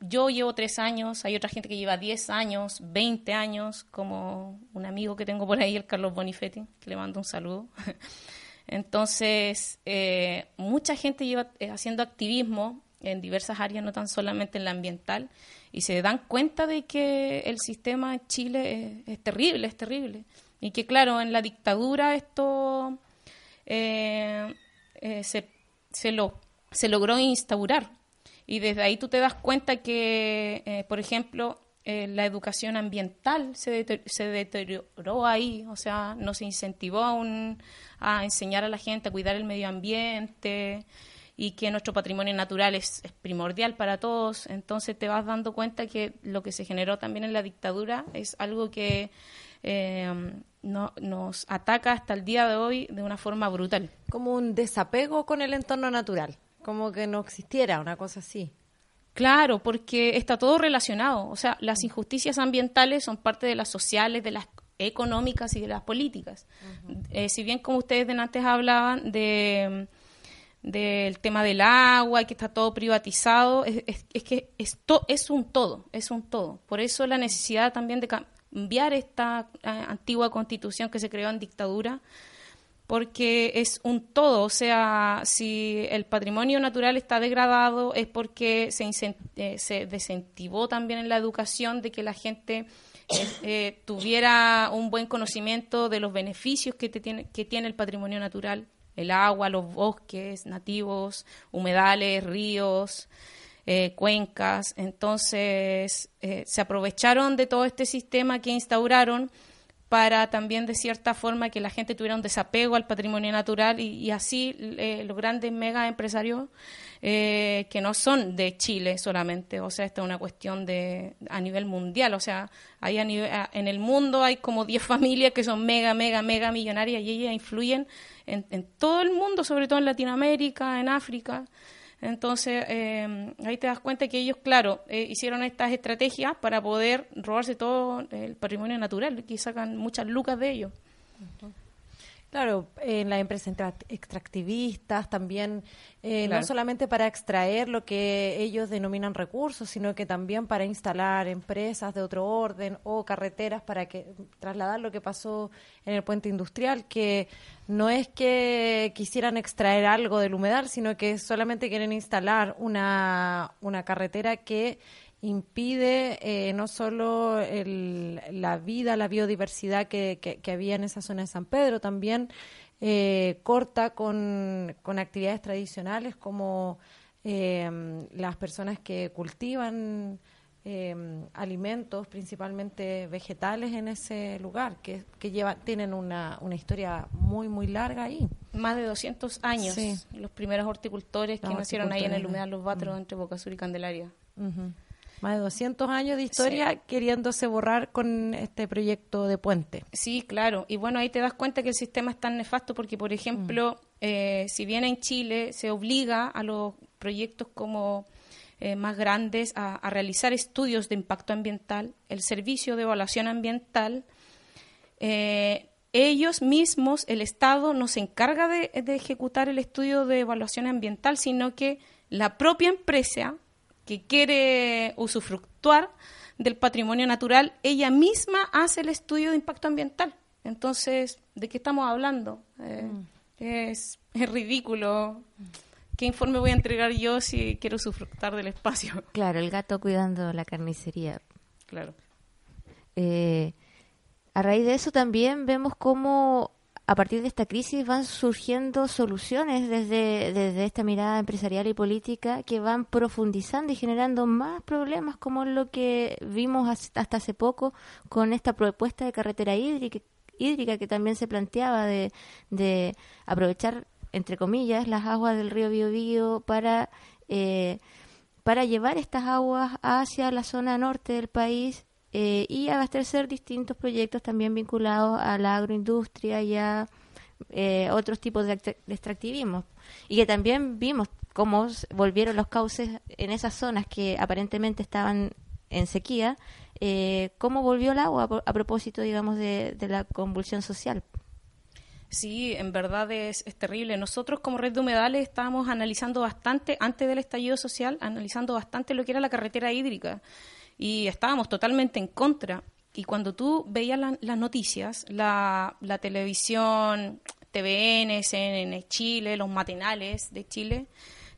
yo llevo tres años, hay otra gente que lleva 10 años, 20 años, como un amigo que tengo por ahí, el Carlos Bonifetti, que le mando un saludo. <laughs> Entonces, eh, mucha gente lleva eh, haciendo activismo en diversas áreas, no tan solamente en la ambiental, y se dan cuenta de que el sistema en Chile es, terrible, es terrible. Y que, claro, en la dictadura esto eh, eh, se, se, lo, se logró instaurar. Y desde ahí tú te das cuenta que, eh, por ejemplo, la educación ambiental se, se deterioró ahí, o sea, no se incentivó a, un- a enseñar a la gente a cuidar el medio ambiente y que nuestro patrimonio natural es, es primordial para todos. Entonces te vas dando cuenta que lo que se generó también en la dictadura es algo que eh, no- nos ataca hasta el día de hoy de una forma brutal. Como un desapego con el entorno natural, como que no existiera una cosa así. Claro, porque está todo relacionado. O sea, las injusticias ambientales son parte de las sociales, de las económicas y de las políticas. Eh, si bien, como ustedes de antes hablaban de del tema del agua, que está todo privatizado, es, es- es que esto es un todo, es un todo. Por eso la necesidad también de cambiar esta eh, antigua constitución que se creó en dictadura porque es un todo, o sea, si el patrimonio natural está degradado es porque se, eh, se desincentivó también en la educación de que la gente eh, eh, tuviera un buen conocimiento de los beneficios que, te tiene, que tiene el patrimonio natural, el agua, los bosques nativos, humedales, ríos, eh, cuencas. Entonces, eh, se aprovecharon de todo este sistema que instauraron para también, de cierta forma, que la gente tuviera un desapego al patrimonio natural y, así eh, los grandes mega empresarios que no son de Chile solamente, o sea, esta es una cuestión de a nivel mundial, o sea, hay a nivel, en el mundo hay como 10 <laughs> familias que son mega, mega, mega millonarias y ellas influyen en, en todo el mundo, sobre todo en Latinoamérica, en África. Entonces, eh, ahí te das cuenta que ellos, claro, eh, hicieron estas estrategias para poder robarse todo el patrimonio natural y sacan muchas lucas de ellos. Claro, en las empresas extra- extractivistas también, eh, Claro. no solamente para extraer lo que ellos denominan recursos, sino que también para instalar empresas de otro orden o carreteras para que trasladar lo que pasó en el puente industrial, que no es que quisieran extraer algo del humedal, sino que solamente quieren instalar una, una carretera que impide eh, no solo el- la vida, la biodiversidad que, que- que había en esa zona de San Pedro, también eh, corta con, con actividades tradicionales como eh, las personas que cultivan eh, alimentos, principalmente vegetales, en ese lugar, que, que lleva, tienen una, una historia muy, muy larga ahí. Más de 200 años, Sí. los primeros horticultores que nacieron ahí en el humedal Los Batros entre Boca Sur y Candelaria. Más de 200 años de historia queriéndose borrar con este proyecto de puente. Sí, claro. Y bueno, ahí te das cuenta que el sistema es tan nefasto porque, por ejemplo, eh, si bien en Chile se obliga a los proyectos como eh, más grandes a, a realizar estudios de impacto ambiental, el servicio de evaluación ambiental, eh, ellos mismos, el Estado, no se encarga de, de ejecutar el estudio de evaluación ambiental, sino que la propia empresa que quiere usufructuar del patrimonio natural, ella misma hace el estudio de impacto ambiental. Entonces, ¿de qué estamos hablando? Eh, es, es ridículo. ¿Qué informe voy a entregar yo si quiero usufructar del espacio? <laughs> Claro, el gato cuidando la carnicería. Claro. Eh, a raíz de eso también vemos cómo a partir de esta crisis van surgiendo soluciones desde, desde esta mirada empresarial y política que van profundizando y generando más problemas como lo que vimos has- hasta hace poco con esta propuesta de carretera hídrica, hídrica que también se planteaba de, de aprovechar entre comillas las aguas del río Biobío para eh, para llevar estas aguas hacia la zona norte del país eh, y abastecer distintos proyectos también vinculados a la agroindustria y a eh, otros tipos de, act- de extractivismo. Y que también vimos cómo volvieron los cauces en esas zonas que aparentemente estaban en sequía, eh, cómo volvió el agua a propósito, digamos, de, de la convulsión social. Sí, en verdad es, es terrible. Nosotros como red de humedales estábamos analizando bastante, antes del estallido social, analizando bastante lo que era la carretera hídrica y estábamos totalmente en contra. Y cuando tú veías la- las noticias, la, la televisión, TVN, CNN Chile, los matinales de Chile,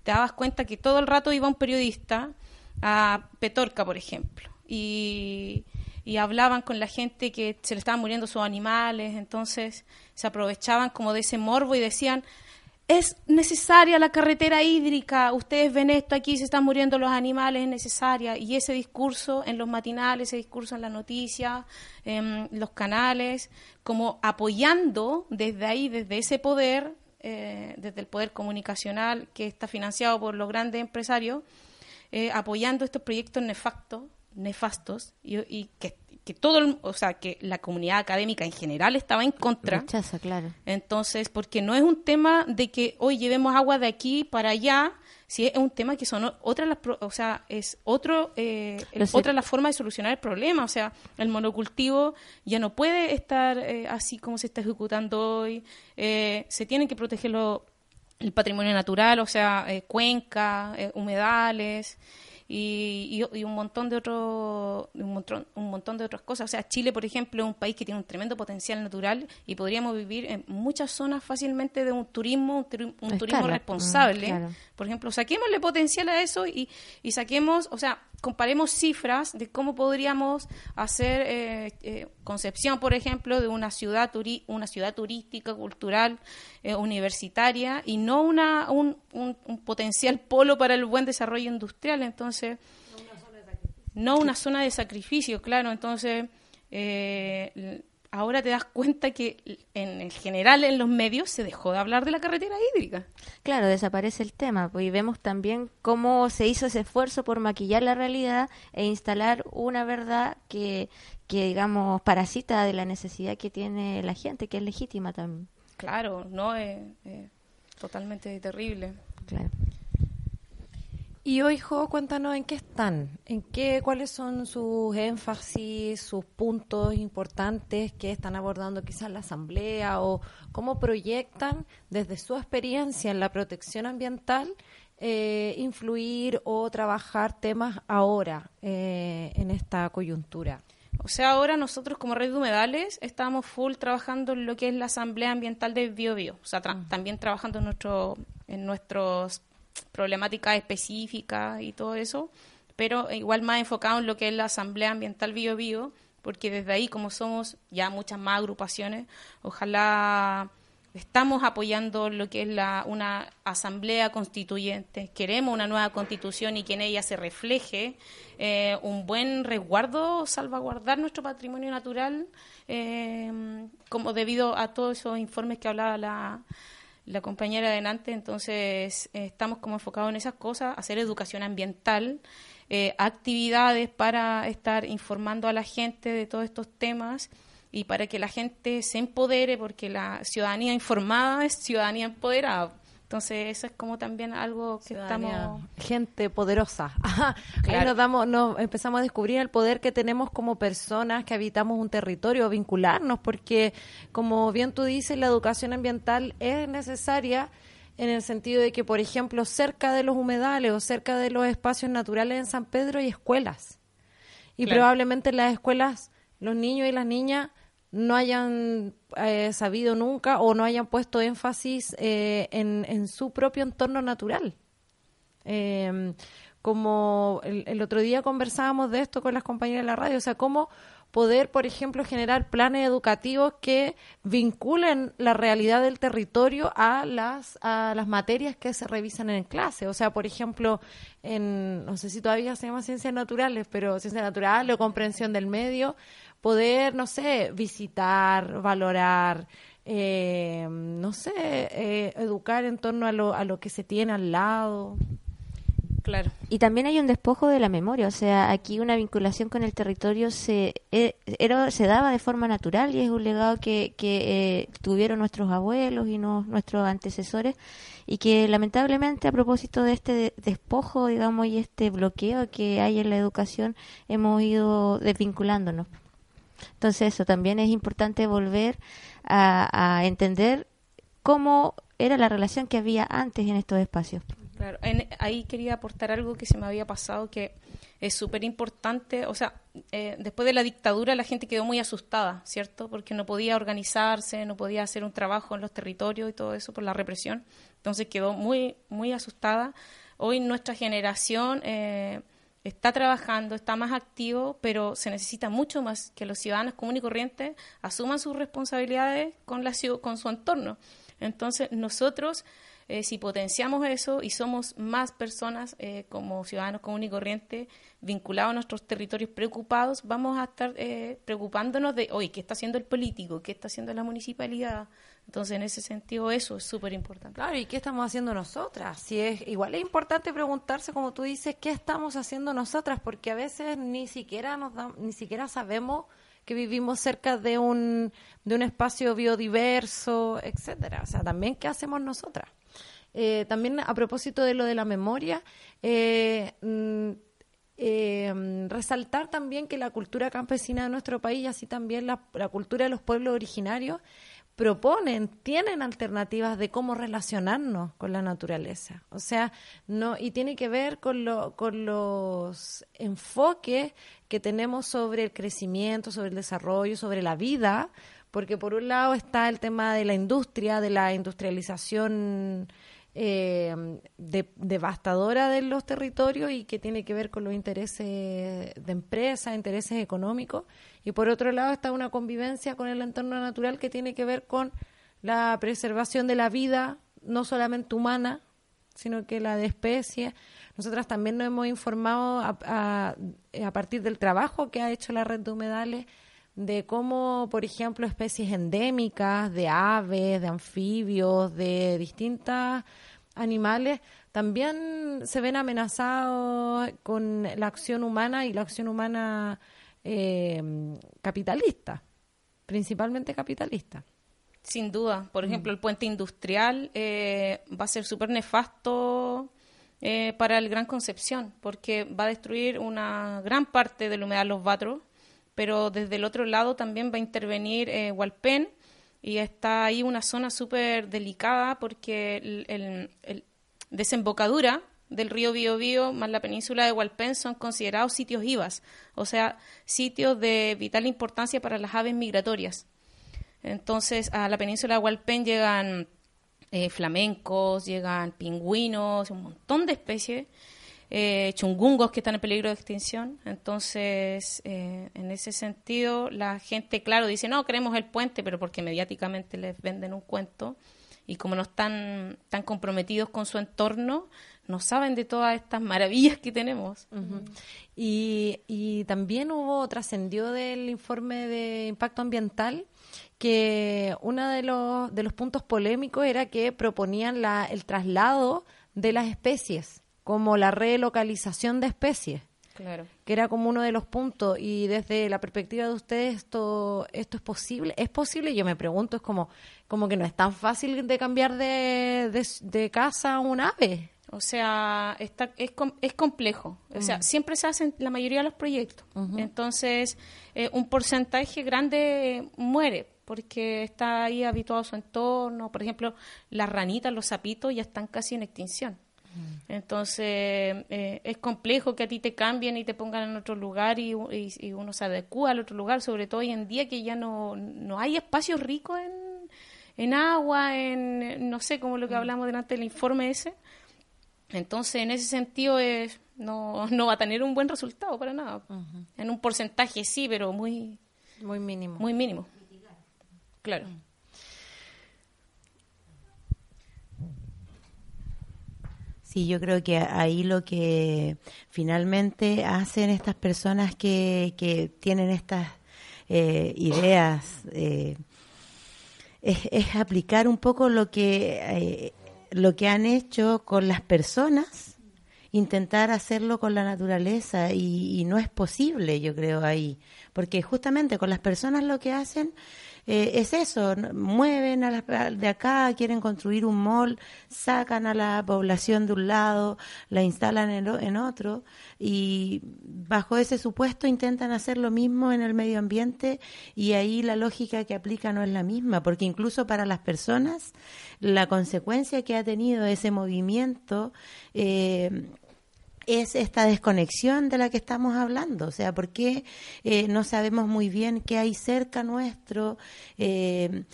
te dabas cuenta que todo el rato iba un periodista a Petorca, por ejemplo, y, y hablaban con la gente que se le estaban muriendo sus animales, entonces se aprovechaban como de ese morbo y decían, es necesaria la carretera hídrica, ustedes ven esto aquí, se están muriendo los animales, es necesaria. Y ese discurso en los matinales, ese discurso en las noticias, en los canales, como apoyando desde ahí, desde ese poder, eh, desde el poder comunicacional que está financiado por los grandes empresarios, eh, apoyando estos proyectos nefastos, nefastos y, y que, que todo, el- o sea, que la comunidad académica en general estaba en contra. Rechaza, claro. Entonces, porque no es un tema de que hoy llevemos agua de aquí para allá, si es un tema que son otras o sea, es otro, eh, otra la forma de solucionar el problema, o sea, el monocultivo ya no puede estar eh, así como se está ejecutando hoy, eh, se tiene que proteger lo- el patrimonio natural, o sea, eh, cuencas, eh, humedales, y, y- y un montón de otro, un montón, un montón de otras cosas. O sea, Chile, por ejemplo, es un país que tiene un tremendo potencial natural y podríamos vivir en muchas zonas fácilmente de un turismo, un, turi- un A turismo responsable. Mm, claro. Por ejemplo, saquémosle potencial a eso y, y saquemos, o sea, comparemos cifras de cómo podríamos hacer eh, eh, Concepción, por ejemplo, de una ciudad turi- una ciudad turística, cultural, eh, universitaria y no una un, un- un potencial polo para el buen desarrollo industrial. Entonces, no una zona de sacrificio, claro. Entonces, eh, ahora te das cuenta que en el general en los medios se dejó de hablar de la carretera hídrica. Claro, desaparece el tema, pues, y vemos también cómo se hizo ese esfuerzo por maquillar la realidad e instalar una verdad que, que digamos, parasita de la necesidad que tiene la gente, que es legítima también. Claro, no es totalmente terrible. Claro. Y hoy, Jo, cuéntanos en qué están, en qué, cuáles son sus énfasis, sus puntos importantes que están abordando quizás la asamblea o cómo proyectan desde su experiencia en la protección ambiental eh, influir o trabajar temas ahora eh, en esta coyuntura. O sea, ahora nosotros como Red de Humedales estamos full trabajando en lo que es la Asamblea Ambiental de Biobío. O sea, tra- también trabajando en, nuestro, en nuestras problemáticas específicas y todo eso, pero igual más enfocado en lo que es la Asamblea Ambiental Biobío, porque desde ahí, como somos ya muchas más agrupaciones, ojalá estamos apoyando lo que es la, una asamblea constituyente. Queremos una nueva constitución y que en ella se refleje eh, un buen resguardo, salvaguardar nuestro patrimonio natural, eh, como debido a todos esos informes que hablaba la, la compañera adelante. Entonces, eh, estamos como enfocados en esas cosas, hacer educación ambiental, eh, actividades para estar informando a la gente de todos estos temas y para que la gente se empodere, porque la ciudadanía informada es ciudadanía empoderada. Entonces, eso es como también algo que Ciudadanía, estamos... gente poderosa. Ajá. <laughs> Ahí nos damos, nos empezamos a descubrir el poder que tenemos como personas que habitamos un territorio, vincularnos, porque como bien tú dices, la educación ambiental es necesaria en el sentido de que, por ejemplo, cerca de los humedales o cerca de los espacios naturales en San Pedro hay escuelas. Y Claro. probablemente en las escuelas los niños y las niñas no hayan eh, sabido nunca o no hayan puesto énfasis eh, en, en su propio entorno natural. Eh, como el, el otro día conversábamos de esto con las compañeras de la radio, o sea, cómo poder, por ejemplo, generar planes educativos que vinculen la realidad del territorio a las, a las materias que se revisan en clase. O sea, por ejemplo, en, no sé si todavía se llama ciencias naturales, pero ciencias naturales o comprensión del medio, poder, no sé, visitar, valorar, eh, no sé, eh, educar en torno a lo, a lo que se tiene al lado. Claro. Y también hay un despojo de la memoria, o sea, aquí una vinculación con el territorio se, eh, era, se daba de forma natural y es un legado que, eh, tuvieron nuestros abuelos y nuestros antecesores y que lamentablemente a propósito de este de- despojo, digamos, y este bloqueo que hay en la educación, hemos ido desvinculándonos. Entonces eso también es importante volver a entender cómo era la relación que había antes en estos espacios. Claro, en- ahí quería aportar algo que se me había pasado que es súper importante. O sea, eh, después de la dictadura la gente quedó muy asustada, ¿cierto? Porque no podía organizarse, no podía hacer un trabajo en los territorios y todo eso por la represión. Entonces quedó muy, muy asustada. Hoy nuestra generación eh, está trabajando, está más activo, pero se necesita mucho más que los ciudadanos comunes y corrientes asuman sus responsabilidades con, la, con su entorno. Entonces, nosotros, eh, si potenciamos eso y somos más personas eh, como ciudadanos comunes y corrientes vinculados a nuestros territorios preocupados, vamos a estar eh, preocupándonos de, oye, ¿qué está haciendo el político? ¿Qué está haciendo la municipalidad? Entonces, en ese sentido, eso es súper importante. Claro, ¿y qué estamos haciendo nosotras? Si es igual es importante preguntarse, como tú dices, qué estamos haciendo nosotras, porque a veces ni siquiera nos da- ni siquiera sabemos que vivimos cerca de un de un espacio biodiverso, etcétera. O sea, también qué hacemos nosotras. Eh, también a propósito de lo de la memoria, eh, mm, eh, mm, resaltar también que la cultura campesina de nuestro país, y así también la, la cultura de los pueblos originarios, proponen, tienen alternativas de cómo relacionarnos con la naturaleza. O sea, no y tiene que ver con, lo, con los enfoques que tenemos sobre el crecimiento, sobre el desarrollo, sobre la vida, porque por un lado está el tema de la industria, de la industrialización eh, de- devastadora de los territorios y que tiene que ver con los intereses de empresas, intereses económicos. Y por otro lado está una convivencia con el entorno natural que tiene que ver con la preservación de la vida, no solamente humana, sino que la de especies. Nosotras también nos hemos informado a, a- a partir del trabajo que ha hecho la red de humedales de cómo, por ejemplo, especies endémicas de aves, de anfibios, de distintas animales, también se ven amenazados con la acción humana y la acción humana eh, capitalista, principalmente capitalista. Sin duda. Por ejemplo, el puente industrial eh, va a ser súper nefasto eh, para el Gran Concepción, porque va a destruir una gran parte del humedal Los Batros, pero desde el otro lado también va a intervenir eh, y está ahí una zona súper delicada porque el- desembocadura del río Biobío más la península de Hualpén son considerados sitios IVAs, o sea, sitios de vital importancia para las aves migratorias. Entonces, a la península de Hualpén llegan eh, flamencos, llegan pingüinos, un montón de especies, eh, chungungos que están en peligro de extinción. Entonces, eh, en ese sentido, la gente, claro, dice, no, queremos el puente, pero porque mediáticamente les venden un cuento y como no están tan comprometidos con su entorno, no saben de todas estas maravillas que tenemos. Y, y también hubo, trascendió del informe de impacto ambiental que uno de los, de los puntos polémicos era que proponían la, el traslado de las especies, como la relocalización de especies Claro. que era como uno de los puntos y desde la perspectiva de ustedes esto esto es posible es posible yo me pregunto es como como que no es tan fácil de cambiar de, de, de casa a un ave O sea, está, es, com- es complejo. O sea, siempre se hacen la mayoría de los proyectos. Entonces, eh, un porcentaje grande muere porque está ahí habituado a su entorno. Por ejemplo, las ranitas, los sapitos ya están casi en extinción. Entonces, eh, es complejo que a ti te cambien y te pongan en otro lugar y, y- y uno se adecua al otro lugar, sobre todo hoy en día que ya no, no hay espacios ricos en, en agua, en, no sé, como lo que hablamos delante del informe ese. Entonces, en ese sentido, es, no, no va a tener un buen resultado para nada. En un porcentaje sí, pero muy, muy mínimo muy mínimo. Claro. Sí, yo creo que ahí lo que finalmente hacen estas personas que, que tienen estas eh, ideas eh, es, es aplicar un poco lo que eh, lo que han hecho con las personas, intentar hacerlo con la naturaleza y, y no es posible, yo creo ahí, porque justamente con las personas lo que hacen eh, es eso, mueven a las de acá, quieren construir un mall, sacan a la población de un lado, la instalan en, en otro y bajo ese supuesto intentan hacer lo mismo en el medio ambiente y ahí la lógica que aplica no es la misma, porque incluso para las personas la consecuencia que ha tenido ese movimiento eh, es esta desconexión de la que estamos hablando. O sea, ¿por qué eh, no sabemos muy bien qué hay cerca nuestro? Eh,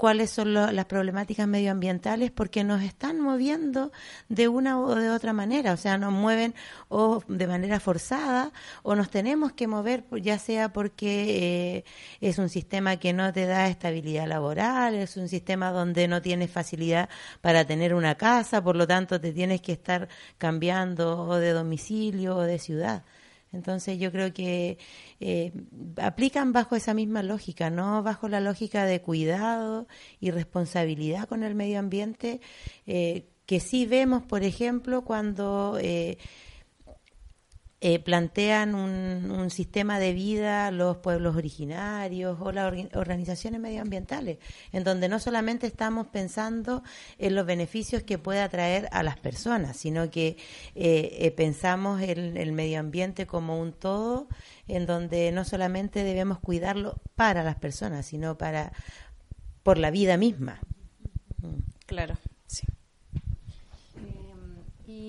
cuáles son lo- las problemáticas medioambientales porque nos están moviendo de una o de otra manera, o sea, nos mueven o de manera forzada o nos tenemos que mover ya sea porque eh, es un sistema que no te da estabilidad laboral, es un sistema donde no tienes facilidad para tener una casa, por lo tanto te tienes que estar cambiando o de domicilio o de ciudad. Entonces yo creo que eh, aplican bajo esa misma lógica, no bajo la lógica de cuidado y responsabilidad con el medio ambiente, eh, que sí vemos, por ejemplo, cuando eh, eh, plantean un, un sistema de vida los pueblos originarios o las orga- organizaciones medioambientales, en donde no solamente estamos pensando en los beneficios que pueda traer a las personas, sino que eh, eh, pensamos en el medio ambiente como un todo, en donde no solamente debemos cuidarlo para las personas, sino para por la vida misma. Claro, sí.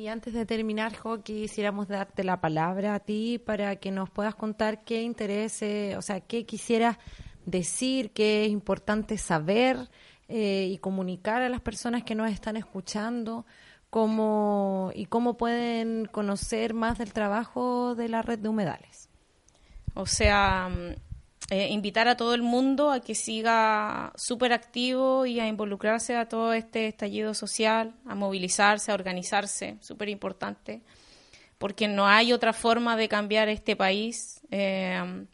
Y antes de terminar, Jo, quisiéramos darte la palabra a ti para que nos puedas contar qué interés, o sea, qué quisieras decir, qué es importante saber eh, y comunicar a las personas que nos están escuchando, cómo, y cómo pueden conocer más del trabajo de la red de humedales. O sea, eh, invitar a todo el mundo a que siga súper activo y a involucrarse a todo este estallido social, a movilizarse, a organizarse, súper importante, porque no hay otra forma de cambiar este país, eh,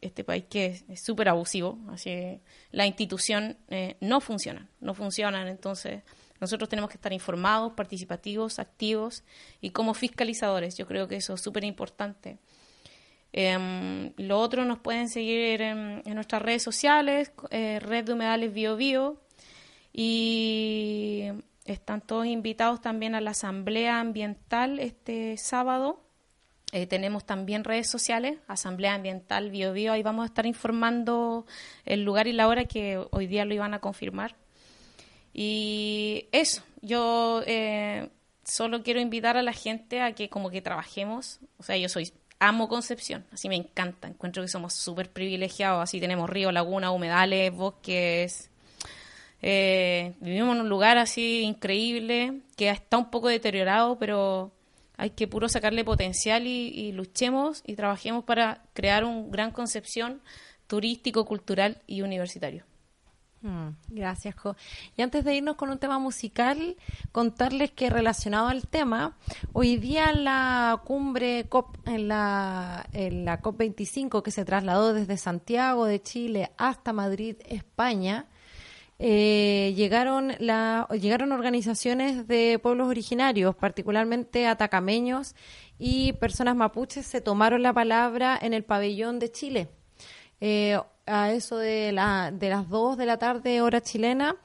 este país que es- súper abusivo, así la institución eh, no funciona, no funcionan, entonces nosotros tenemos que estar informados, participativos, activos y como fiscalizadores, yo creo que eso es súper importante. Em, lo otro nos pueden seguir en, nuestras redes sociales, eh, Red de Humedales Bio Bio, y están todos invitados también a la Asamblea Ambiental este sábado. Eh, tenemos también redes sociales, Asamblea Ambiental Bio, ahí vamos a estar informando el lugar y la hora que hoy día lo iban a confirmar. Y eso, yo eh, solo quiero invitar a la gente a que como que trabajemos, o sea, yo soy, amo Concepción, así me encanta, encuentro que somos súper privilegiados, así tenemos río, laguna, humedales, bosques, eh, vivimos en un lugar así increíble, que está un poco deteriorado, pero hay que puro sacarle potencial y, y luchemos y trabajemos para crear un gran Concepción turístico, cultural y universitario. Mm, Gracias, Jo. Y antes de irnos con un tema musical, contarles que relacionado al tema, hoy día la cumbre COP, en la, en la COP25 que se trasladó desde Santiago de Chile hasta Madrid, España, eh, llegaron, la, llegaron organizaciones de pueblos originarios, particularmente atacameños y personas mapuches, se tomaron la palabra en el pabellón de Chile. Eh, a eso de, la, de las 2 de la tarde, hora chilena,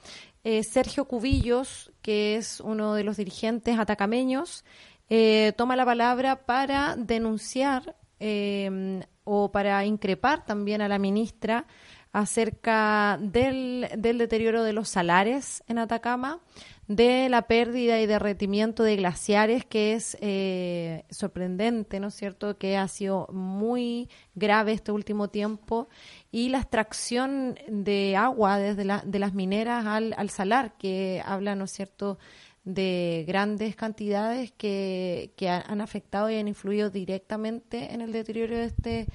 eh, Sergio Cubillos, que es uno de los dirigentes atacameños, eh, toma la palabra para denunciar eh, o para increpar también a la ministra acerca del, del deterioro de los salares en Atacama, de la pérdida y derretimiento de glaciares, que es eh, sorprendente, ¿no es cierto?, que ha sido muy grave este último tiempo, y la extracción de agua desde la, de las mineras al, al salar, que habla, ¿no es cierto?, de grandes cantidades que, que ha- han afectado y han influido directamente en el deterioro de este,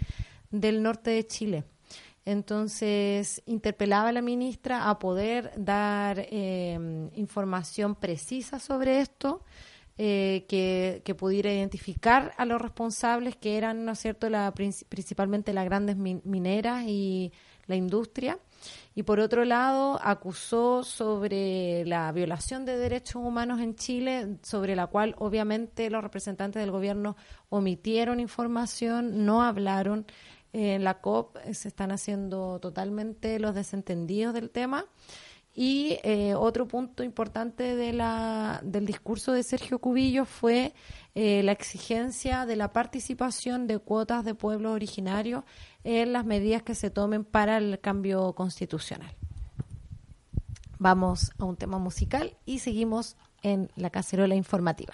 del norte de Chile. Entonces, interpelaba a la ministra a poder dar eh, información precisa sobre esto, eh, que, que pudiera identificar a los responsables que eran, ¿no es cierto?, la, princi- principalmente las grandes min- mineras y la industria. Y por otro lado, acusó sobre la violación de derechos humanos en Chile, sobre la cual obviamente los representantes del gobierno omitieron información, no hablaron. En la COP se están haciendo totalmente los desentendidos del tema. Y eh, otro punto importante del discurso de Sergio Cubillo fue eh, la exigencia de la participación de cuotas de pueblos originarios en las medidas que se tomen para el cambio constitucional. Vamos a un tema musical y seguimos en la cacerola informativa.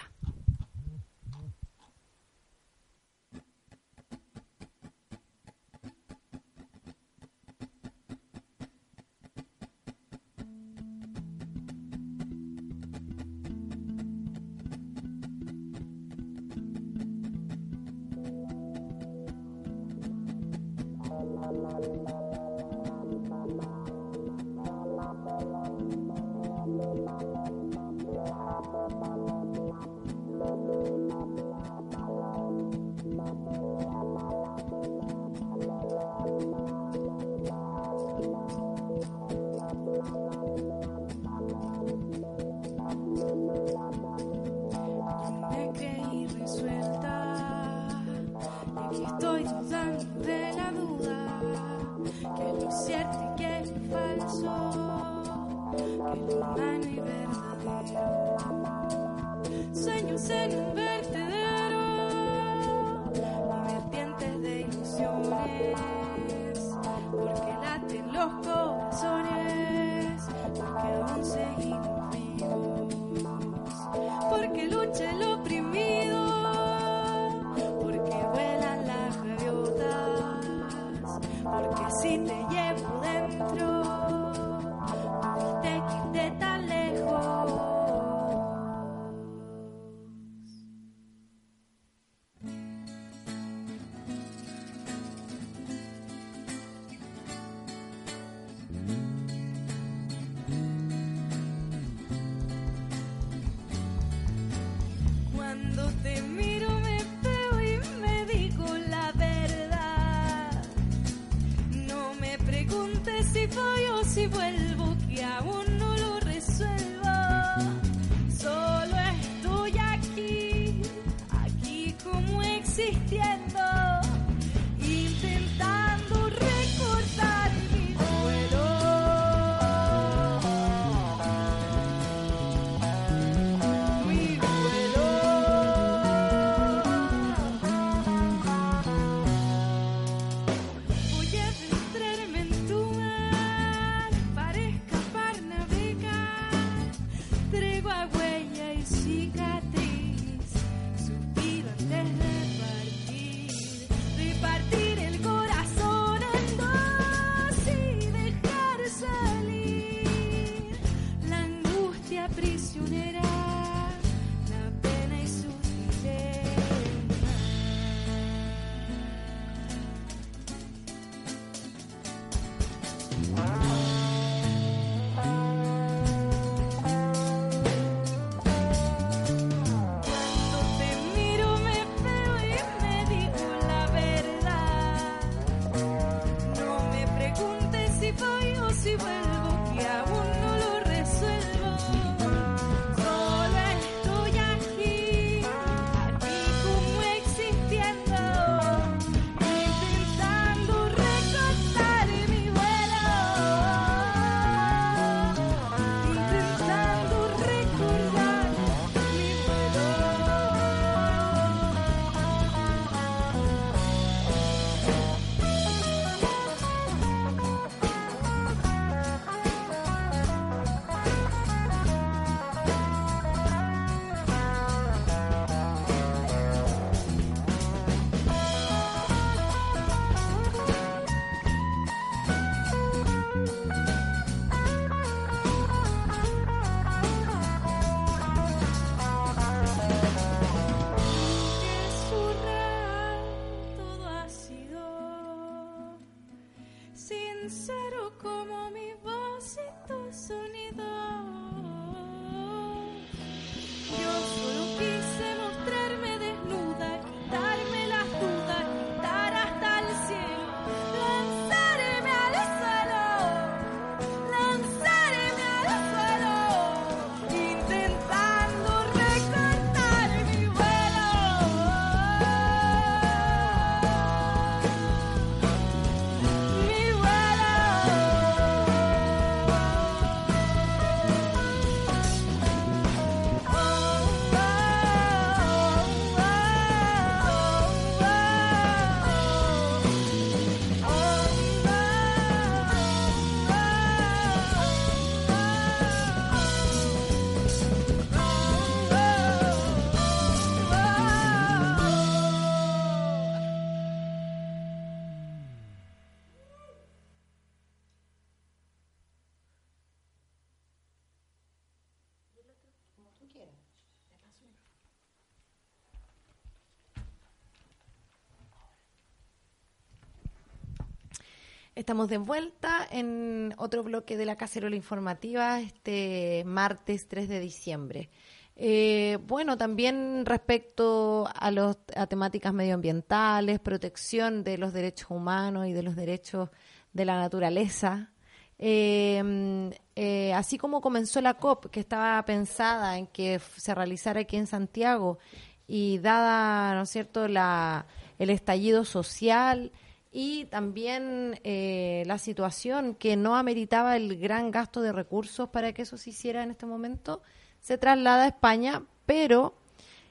Estamos de vuelta en otro bloque de la cacerola informativa este martes 3 de diciembre. Eh, bueno, también respecto a, los, temáticas medioambientales, protección de los derechos humanos y de los derechos de la naturaleza. Eh, eh, así como comenzó la COP, que estaba pensada en que se realizara aquí en Santiago, y dada, ¿no es cierto?, la, el estallido social y también eh, la situación que no ameritaba el gran gasto de recursos para que eso se hiciera en este momento, se traslada a España, pero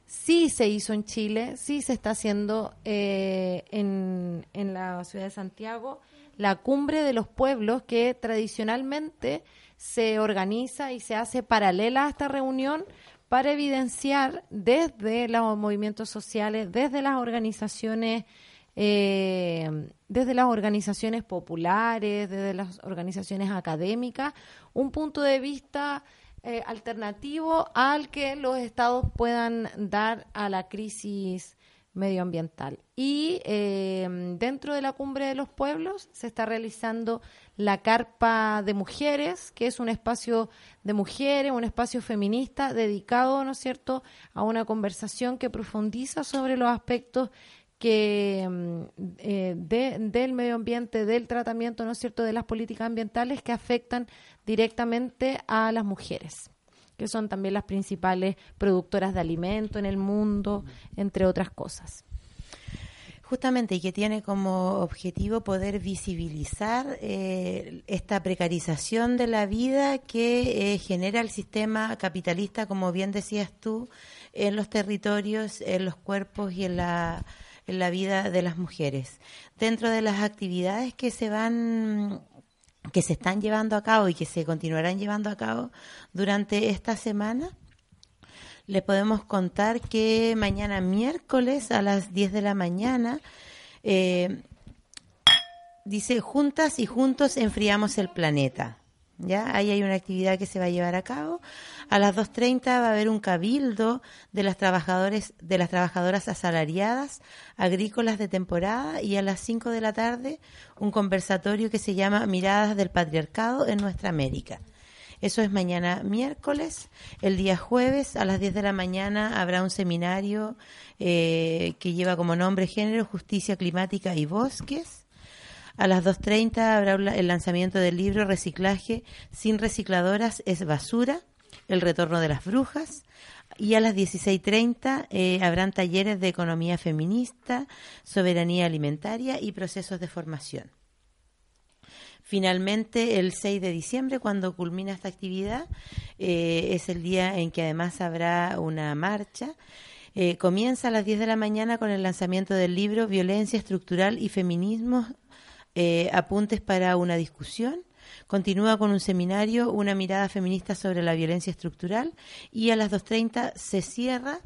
sí se hizo en Chile, sí se está haciendo eh, en, en la ciudad de Santiago, la cumbre de los pueblos que tradicionalmente se organiza y se hace paralela a esta reunión para evidenciar desde los movimientos sociales, desde las organizaciones, eh, desde las organizaciones populares, desde las organizaciones académicas, un punto de vista eh, alternativo al que los estados puedan dar a la crisis medioambiental. Y eh, dentro de la cumbre de los pueblos se está realizando la carpa de mujeres, que es un espacio de mujeres, un espacio feminista dedicado, ¿no es cierto?, a una conversación que profundiza sobre los aspectos mm, eh, de- del medio ambiente, del tratamiento, ¿no es cierto?, de las políticas ambientales que afectan directamente a las mujeres que son también las principales productoras de alimento en el mundo, entre otras cosas. Justamente, y que tiene como objetivo poder visibilizar eh, esta precarización de la vida que eh, genera el sistema capitalista, como bien decías tú, en los territorios, en los cuerpos y en la, en la vida de las mujeres. Dentro de las actividades que se van que se están llevando a cabo y que se continuarán llevando a cabo durante esta semana, les podemos contar que mañana miércoles a las 10 de la mañana eh, dice juntas y juntos enfriamos el planeta. ¿Ya? Ahí hay una actividad que se va a llevar a cabo. A las 2.30 va a haber un cabildo de las trabajadores, de las trabajadoras asalariadas, agrícolas de temporada, y a las 5 de la tarde un conversatorio que se llama Miradas del Patriarcado en Nuestra América. Eso es mañana miércoles. El día jueves a las 10 de la mañana habrá un seminario eh, que lleva como nombre Género, Justicia Climática y Bosques. A las 2.30 habrá el lanzamiento del libro Reciclaje sin recicladoras es basura, el retorno de las brujas. Y a las 16.30 eh, habrán talleres de economía feminista, soberanía alimentaria y procesos de formación. Finalmente, el 6 de diciembre, cuando culmina esta actividad, eh, es el día en que además habrá una marcha. Eh, comienza a las 10 de la mañana con el lanzamiento del libro Violencia Estructural y Feminismo, eh, apuntes para una discusión. Continúa con un seminario, una mirada feminista sobre la violencia estructural y a las 2.30 se cierra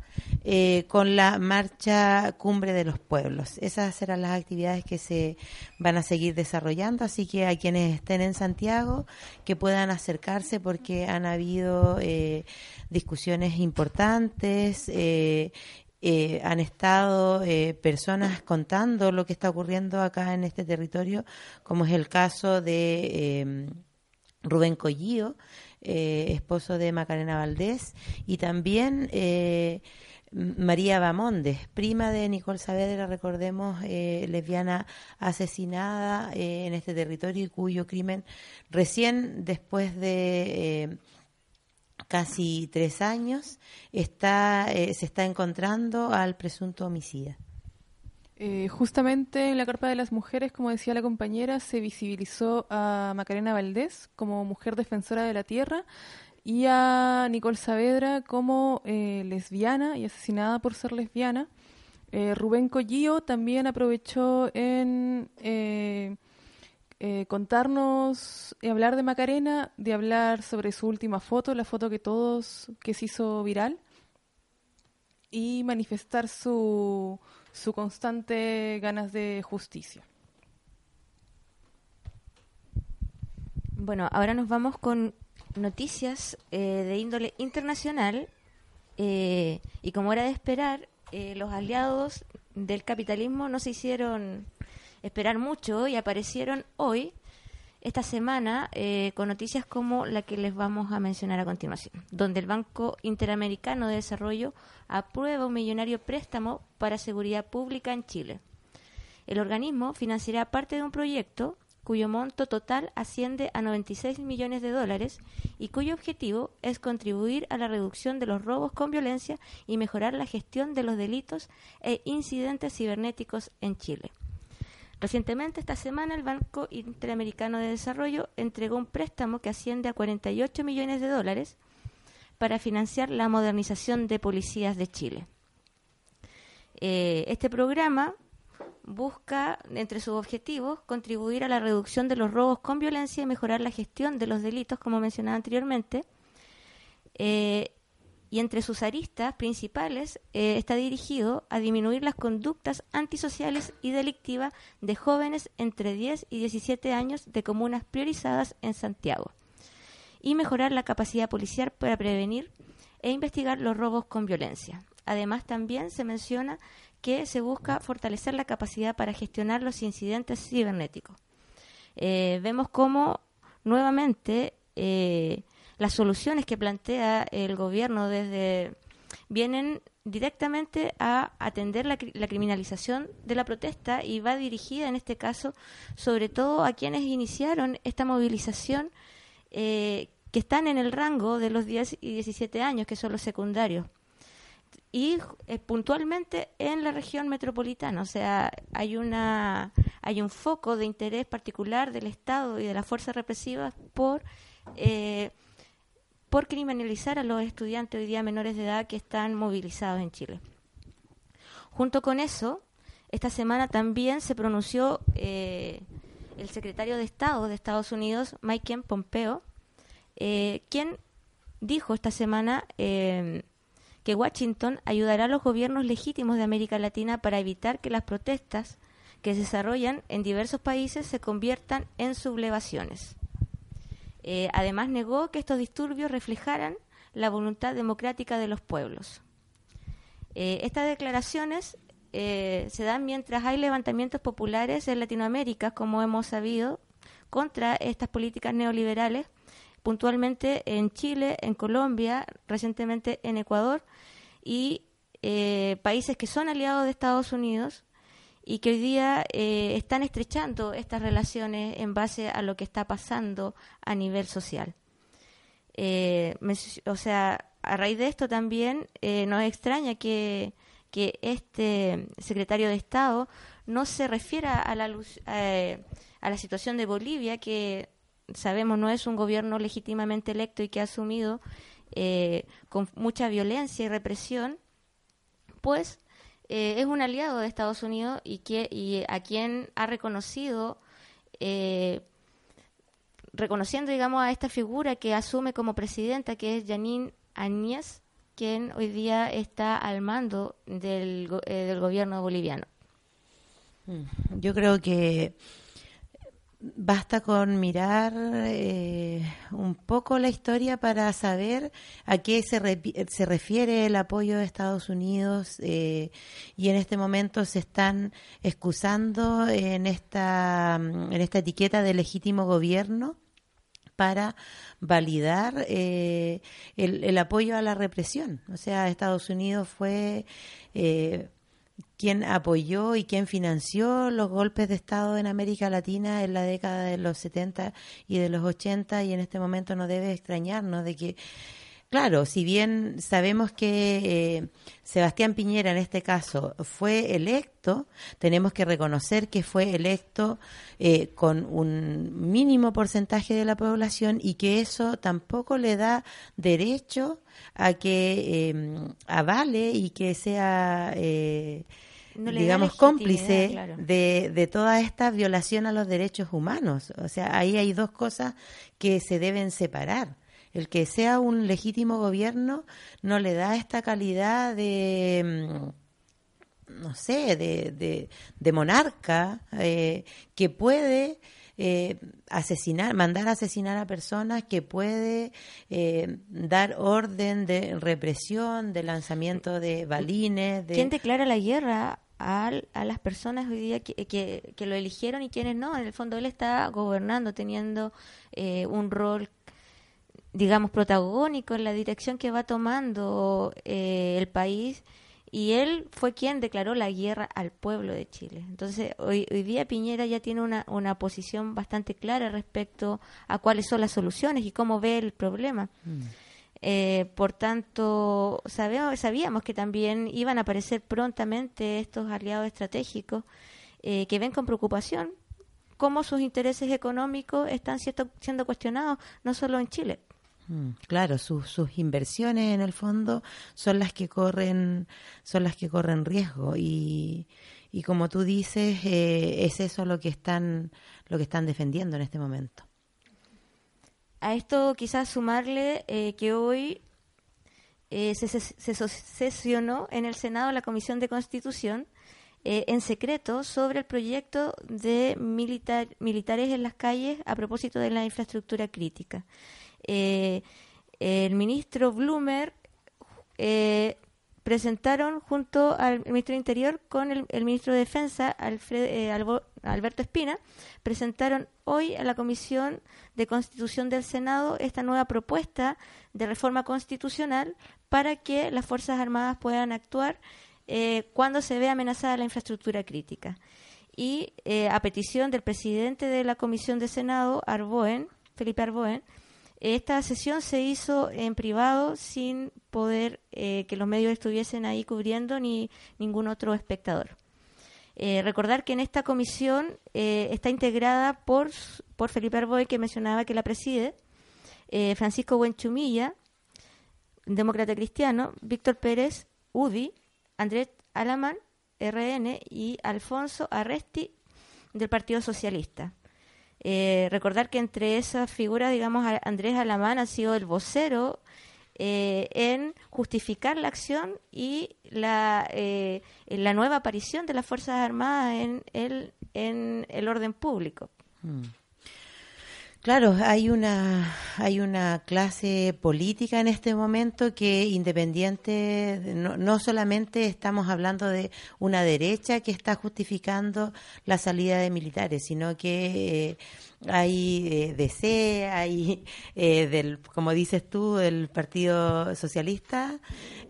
eh, con la marcha Cumbre de los Pueblos. Esas serán las actividades que se van a seguir desarrollando, así que a quienes estén en Santiago que puedan acercarse porque han habido eh, discusiones importantes. eh, eh, han estado eh, personas contando lo que está ocurriendo acá en este territorio, como es el caso de eh, Rubén Collío, eh, esposo de Macarena Valdés, y también eh, María Bamondes, prima de Nicole Saavedra, recordemos, lesbiana asesinada en este territorio y cuyo crimen recién después de... eh, casi tres años, está, eh, se está encontrando al presunto homicida. Eh, justamente en la Carpa de las Mujeres, como decía la compañera, se visibilizó a Macarena Valdés como mujer defensora de la tierra y a Nicole Saavedra como eh, lesbiana y asesinada por ser lesbiana. Eh, Rubén Collío también aprovechó en eh, contarnos y hablar de Macarena, de hablar sobre su última foto, la foto que todos, que se hizo viral, y manifestar su, su constante ganas de justicia. Bueno, ahora nos vamos con noticias eh, de índole internacional eh, y como era de esperar, eh, los aliados del capitalismo no se hicieron esperar mucho y aparecieron hoy, esta semana, eh, con noticias como la que les vamos a mencionar a continuación, donde el Banco Interamericano de Desarrollo aprueba un millonario préstamo para seguridad pública en Chile. El organismo financiará parte de un proyecto cuyo monto total asciende a 96 millones de dólares y cuyo objetivo es contribuir a la reducción de los robos con violencia y mejorar la gestión de los delitos e incidentes cibernéticos en Chile. Recientemente, esta semana, el Banco Interamericano de Desarrollo entregó un préstamo que asciende a 48 millones de dólares para financiar la modernización de policías de Chile. Eh, este programa busca, entre sus objetivos, contribuir a la reducción de los robos con violencia y mejorar la gestión de los delitos, como mencionaba anteriormente. Eh, y entre sus aristas principales eh, está dirigido a disminuir las conductas antisociales y delictivas de jóvenes entre 10 y 17 años de comunas priorizadas en Santiago y mejorar la capacidad policial para prevenir e investigar los robos con violencia. Además, también se menciona que se busca fortalecer la capacidad para gestionar los incidentes cibernéticos. Eh, vemos cómo nuevamente eh, las soluciones que plantea el gobierno desde vienen directamente a atender la, cri- la criminalización de la protesta y va dirigida en este caso sobre todo a quienes iniciaron esta movilización eh, que están en el rango de los 10 y 17 años, que son los secundarios. Y eh, puntualmente en la región metropolitana, o sea, hay una hay un foco de interés particular del Estado y de las fuerzas represivas por eh, por criminalizar a los estudiantes hoy día menores de edad que están movilizados en Chile. Junto con eso, esta semana también se pronunció eh, el secretario de Estado de Estados Unidos, Mike Pompeo, eh, quien dijo esta semana eh, que Washington ayudará a los gobiernos legítimos de América Latina para evitar que las protestas que se desarrollan en diversos países se conviertan en sublevaciones. Eh, además, negó que estos disturbios reflejaran la voluntad democrática de los pueblos. Eh, estas declaraciones eh, se dan mientras hay levantamientos populares en Latinoamérica, como hemos sabido, contra estas políticas neoliberales, puntualmente en Chile, en Colombia, recientemente en Ecuador y países que son aliados de Estados Unidos y que hoy día eh, están estrechando estas relaciones en base a lo que está pasando a nivel social. Eh, o sea, a raíz de esto también eh, nos extraña que, que este secretario de Estado no se refiera a la, eh, a la situación de Bolivia, que sabemos no es un gobierno legítimamente electo y que ha asumido con mucha violencia y represión, pues eh, es un aliado de Estados Unidos y, que, y a quien ha reconocido, eh, reconociendo, digamos, a esta figura que asume como presidenta, que es Janine Áñez, quien hoy día está al mando del, eh, del gobierno boliviano. Yo creo que basta con mirar eh, un poco la historia para saber a qué se, se refiere el apoyo de Estados Unidos eh, y en este momento se están excusando en esta, en esta etiqueta de legítimo gobierno para validar eh, el, el apoyo a la represión. O sea, Estados Unidos fue eh, quien apoyó y quien financió los golpes de Estado en América Latina en la década de los 70 y de los 80 y en este momento no debe extrañarnos de que, claro, si bien sabemos que eh, Sebastián Piñera en este caso fue electo, tenemos que reconocer que fue electo eh, con un mínimo porcentaje de la población y que eso tampoco le da derecho a que eh, avale y que sea, eh, No digamos, cómplice claro. de, de toda esta violación a los derechos humanos. O sea, ahí hay dos cosas que se deben separar. El que sea un legítimo gobierno no le da esta calidad de... mm, no sé, de, de, de monarca eh, que puede eh, asesinar, mandar a asesinar a personas, que puede eh, dar orden de represión, de lanzamiento de balines, de... ¿Quién declara la guerra al- a, las personas hoy día que, lo eligieron y quienes no? En el fondo él está gobernando, teniendo eh, un rol, digamos, protagónico en la dirección que va tomando eh, el país y él fue quien declaró la guerra al pueblo de Chile. Entonces, hoy, hoy día Piñera ya tiene una, una posición bastante clara respecto a cuáles son las soluciones y cómo ve el problema. Eh, por tanto, sabemos, sabíamos que también iban a aparecer prontamente estos aliados estratégicos eh, que ven con preocupación cómo sus intereses económicos están siendo, siendo cuestionados, no solo en Chile. Mm, Claro, sus, sus inversiones en el fondo son las que corren, son las que corren riesgo y, y como tú dices, eh, es eso lo que están, lo que están defendiendo en este momento. A esto quizás sumarle eh, que hoy eh, se, se- sesionó en el Senado la Comisión de Constitución eh, en secreto sobre el proyecto de militar- militares en las calles a propósito de la infraestructura crítica. El ministro Blumer presentaron junto al ministro del Interior con el, ministro de Defensa, eh, Alberto Espina, presentaron hoy a la Comisión de Constitución del Senado esta nueva propuesta de reforma constitucional para que las Fuerzas Armadas puedan actuar eh, cuando se ve amenazada la infraestructura crítica. Y eh, a petición del presidente de la Comisión de Senado, Arboen, Felipe Arboen, esta sesión se hizo en privado sin poder eh, que los medios estuviesen ahí cubriendo ni ningún otro espectador. Eh, recordar que en esta comisión eh, está integrada por, por Felipe Arboe, que mencionaba que la preside, eh, Francisco Buenchumilla, demócrata cristiano, Víctor Pérez, UDI, Andrés Alamán, RN, y Alfonso Arresti, del Partido Socialista. Eh, recordar que entre esas figuras, digamos, Andrés Alamán ha sido el vocero eh, en justificar la acción y la, eh, la nueva aparición de las Fuerzas Armadas en el, en el orden público. Mm. Claro, hay una hay una clase política en este momento que independiente de- no, no solamente estamos hablando de una derecha que está justificando la salida de militares, sino que eh, hay eh, DC, hay <laughs> eh, del como dices tú del Partido Socialista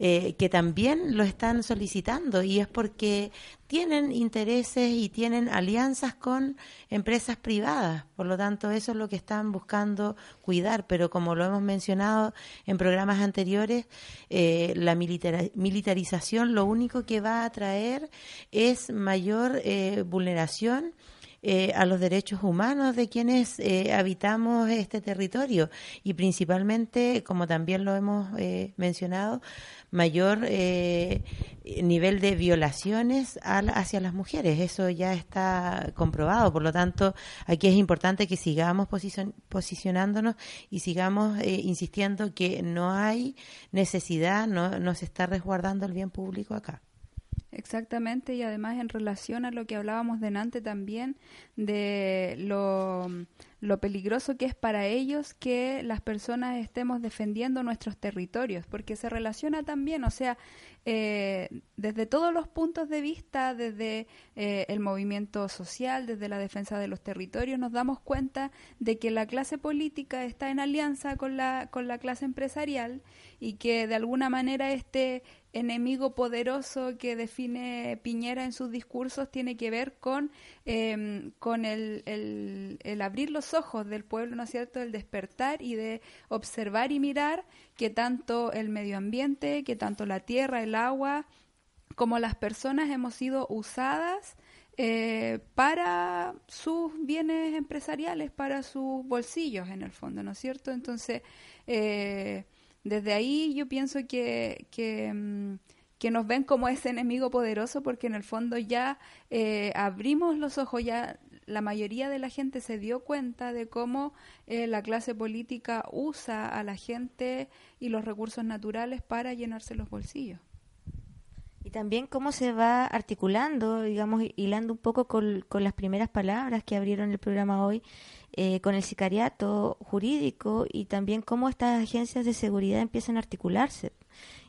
eh, que también lo están solicitando y es porque tienen intereses y tienen alianzas con empresas privadas. Por lo tanto, eso es lo que están buscando cuidar. Pero como lo hemos mencionado en programas anteriores, eh, la militarización lo único que va a traer es mayor eh, vulneración eh, a los derechos humanos de quienes eh, habitamos este territorio y principalmente, como también lo hemos eh, mencionado, mayor eh, nivel de violaciones a la- hacia las mujeres. Eso ya está comprobado. Por lo tanto, aquí es importante que sigamos posicion- posicionándonos y sigamos eh, insistiendo que no hay necesidad, no, no se está resguardando el bien público acá. Exactamente, y además en relación a lo que hablábamos delante también de lo, lo peligroso que es para ellos que las personas estemos defendiendo nuestros territorios, porque se relaciona también, o sea, eh, desde todos los puntos de vista, desde eh, el movimiento social, desde la defensa de los territorios, nos damos cuenta de que la clase política está en alianza con la, con la clase empresarial y que de alguna manera este enemigo poderoso que define Piñera en sus discursos tiene que ver con, eh, con el, el, el abrir los ojos del pueblo, ¿no es cierto?, el despertar y de observar y mirar que tanto el medio ambiente, que tanto la tierra, el agua, como las personas hemos sido usadas eh, para sus bienes empresariales, para sus bolsillos en el fondo, ¿no es cierto? Entonces, eh, desde ahí yo pienso que, que, mm, que nos ven como ese enemigo poderoso porque en el fondo ya eh, abrimos los ojos, ya la mayoría de la gente se dio cuenta de cómo eh, la clase política usa a la gente y los recursos naturales para llenarse los bolsillos. Y también cómo se va articulando, digamos, hilando un poco con, con las primeras palabras que abrieron el programa hoy, eh, con el sicariato jurídico y también cómo estas agencias de seguridad empiezan a articularse.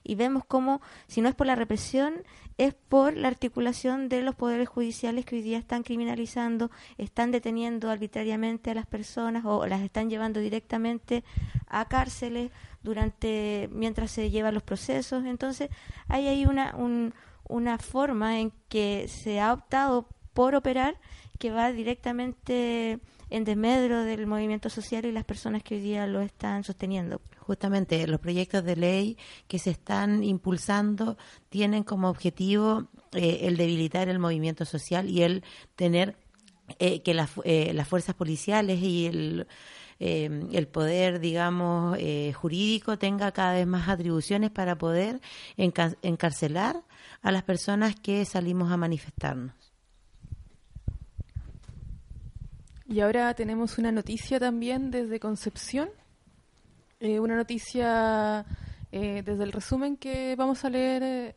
Y vemos cómo, si no es por la represión, es por la articulación de los poderes judiciales que hoy día están criminalizando, están deteniendo arbitrariamente a las personas o las están llevando directamente a cárceles durante mientras se llevan los procesos. Entonces, hay ahí una, un- una forma en que se ha optado por operar que va directamente en desmedro del movimiento social y las personas que hoy día lo están sosteniendo. Justamente los proyectos de ley que se están impulsando tienen como objetivo eh, el debilitar el movimiento social y el tener eh, que las, eh, las fuerzas policiales y el, eh, el poder, digamos, eh, jurídico tenga cada vez más atribuciones para poder enca- encarcelar a las personas que salimos a manifestarnos. Y ahora tenemos una noticia también desde Concepción, eh, una noticia eh, desde el resumen que vamos a leer eh,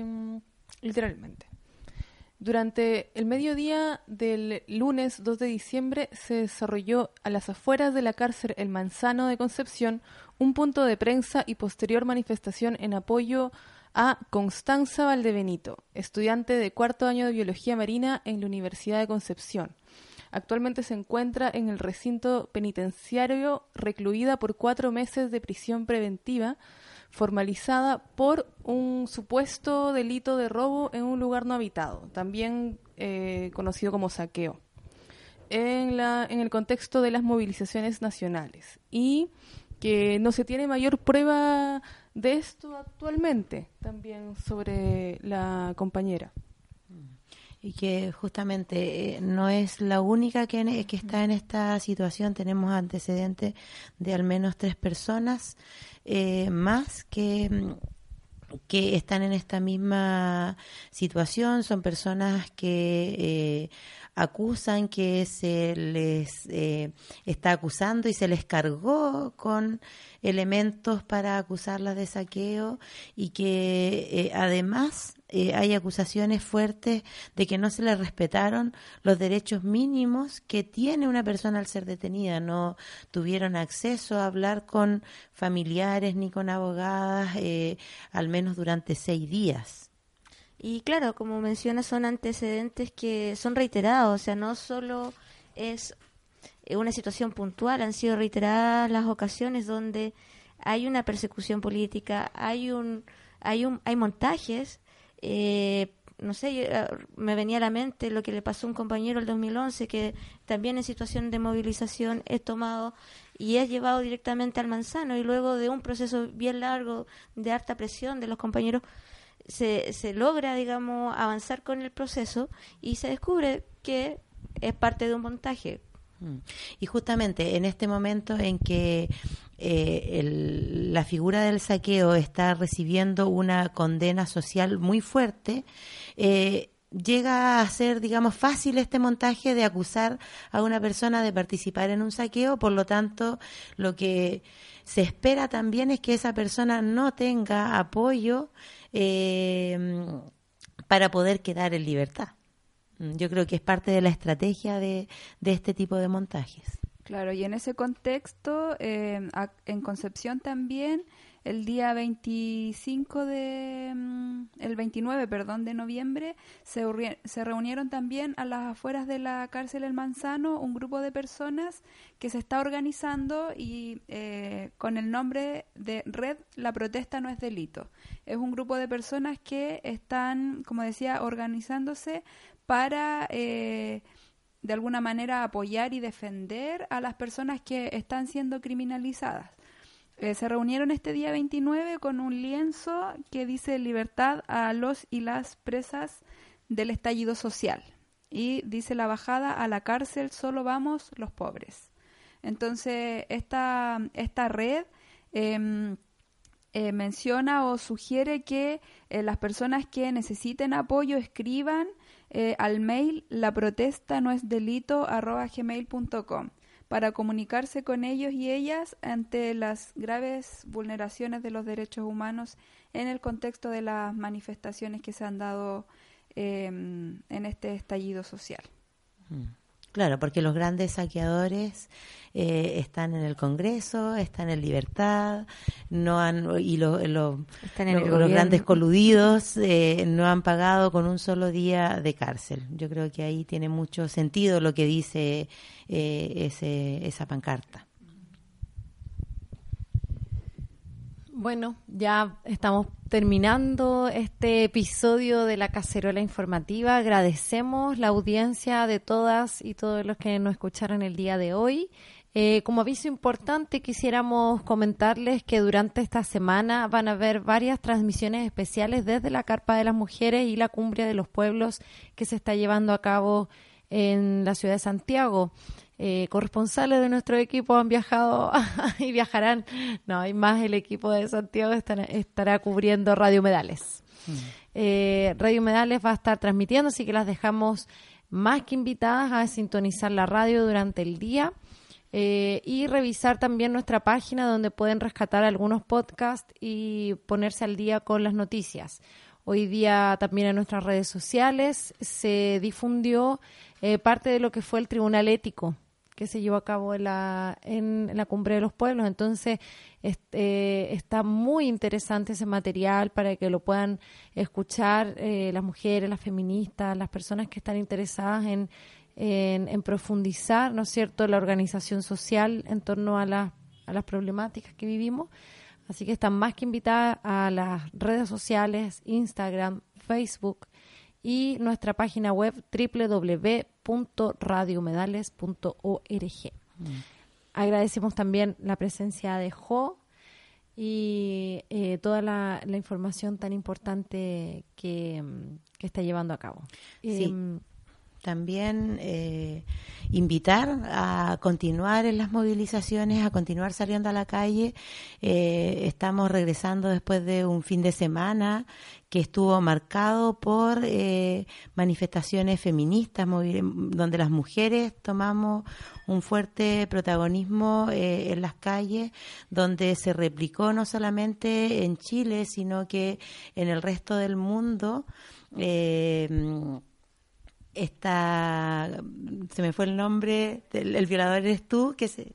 em, literalmente. Durante el mediodía del lunes 2 de diciembre se desarrolló a las afueras de la cárcel El Manzano de Concepción un punto de prensa y posterior manifestación en apoyo a Constanza Valdebenito, estudiante de cuarto año de Biología Marina en la Universidad de Concepción. Actualmente se encuentra en el recinto penitenciario recluida por cuatro meses de prisión preventiva formalizada por un supuesto delito de robo en un lugar no habitado, también eh, conocido como saqueo, en, la, en el contexto de las movilizaciones nacionales. Y que no se tiene mayor prueba de esto actualmente, también sobre la compañera. Y que justamente eh, no es la única que, en- que está en esta situación. Tenemos antecedentes de al menos tres personas eh, más que mm, que están en esta misma situación. Son personas que eh, acusan que se les eh, está acusando y se les cargó con elementos para acusarlas de saqueo y que eh, además eh, hay acusaciones fuertes de que no se le respetaron los derechos mínimos que tiene una persona al ser detenida. No tuvieron acceso a hablar con familiares ni con abogadas, eh, al menos durante seis días. Y claro, como menciona, son antecedentes que son reiterados, o sea, no solo es eh, una situación puntual, han sido reiteradas las ocasiones donde hay una persecución política, hay un, hay un, hay montajes, eh, no sé, eh, me venía a la mente lo que le pasó a un compañero el 2011 que también en situación de movilización es tomado y es llevado directamente al manzano y luego de un proceso bien largo de harta presión de los compañeros se, se logra, digamos, avanzar con el proceso y se descubre que es parte de un montaje. Mm. Y justamente en este momento en que eh, la figura del saqueo está recibiendo una condena social muy fuerte, eh, llega a ser, digamos, fácil este montaje de acusar a una persona de participar en un saqueo, por lo tanto, lo que se espera también es que esa persona no tenga apoyo eh, para poder quedar en libertad. Mm, Yo creo que es parte de la estrategia de, de este tipo de montajes. Claro, y en ese contexto, eh, en Concepción también, el día 25 de, mm, el 29, perdón, de noviembre, se, se reunieron también a las afueras de la cárcel El Manzano un grupo de personas que se está organizando y eh, con el nombre de Red La Protesta No es Delito. Es un grupo de personas que están, como decía, organizándose para... eh, de alguna manera apoyar y defender a las personas que están siendo criminalizadas. Eh, se reunieron este día 29 con un lienzo que dice libertad a los y las presas del estallido social. Y dice la bajada a la cárcel solo vamos los pobres. Entonces, esta, esta red em, eh, menciona o sugiere que eh, las personas que necesiten apoyo escriban eh, al mail la protesta no es delito gmail.com para comunicarse con ellos y ellas ante las graves vulneraciones de los derechos humanos en el contexto de las manifestaciones que se han dado eh, en este estallido social. Claro, porque los grandes saqueadores eh, están en el Congreso, están en libertad, no han y lo- lo- Están en lo- el los grandes coludidos eh, no han pagado con un solo día de cárcel. Yo creo que ahí tiene mucho sentido lo que dice eh, ese, esa pancarta. Bueno, ya estamos terminando este episodio de la cacerola informativa. Agradecemos la audiencia de todas y todos los que nos escucharon el día de hoy. Eh, como aviso importante, quisiéramos comentarles que durante esta semana van a haber varias transmisiones especiales desde la Carpa de las Mujeres y la Cumbre de los Pueblos que se está llevando a cabo en la ciudad de Santiago. Eh, corresponsales de nuestro equipo han viajado <laughs> y viajarán. No, hay más. El equipo de Santiago estará, estará cubriendo Radio Medales. Eh, Radio Medales va a estar transmitiendo, así que las dejamos más que invitadas a sintonizar la radio durante el día eh, y revisar también nuestra página donde pueden rescatar algunos podcasts y ponerse al día con las noticias. Hoy día también en nuestras redes sociales se difundió eh, parte de lo que fue el Tribunal Ético que se llevó a cabo en la, en, la Cumbre de los Pueblos. Entonces, este, está muy interesante ese material para que lo puedan escuchar eh, las mujeres, las feministas, las personas que están interesadas en, en, en profundizar, ¿no es cierto?, la organización social en torno a, la- a las problemáticas que vivimos. Así que están más que invitadas a las redes sociales, Instagram, Facebook y nuestra página web www.radiohumedales.org. Agradecemos también la presencia de Jo y eh, toda la, la información tan importante que, mm, que está llevando a cabo. Sí. Em, También eh, invitar a continuar en las movilizaciones, a continuar saliendo a la calle. Eh, estamos regresando después de un fin de semana que estuvo marcado por eh, manifestaciones feministas, donde las mujeres tomamos un fuerte protagonismo eh, en las calles, donde se replicó no solamente en Chile, sino que en el resto del mundo. Eh, está se me fue el nombre del el violador eres tú que se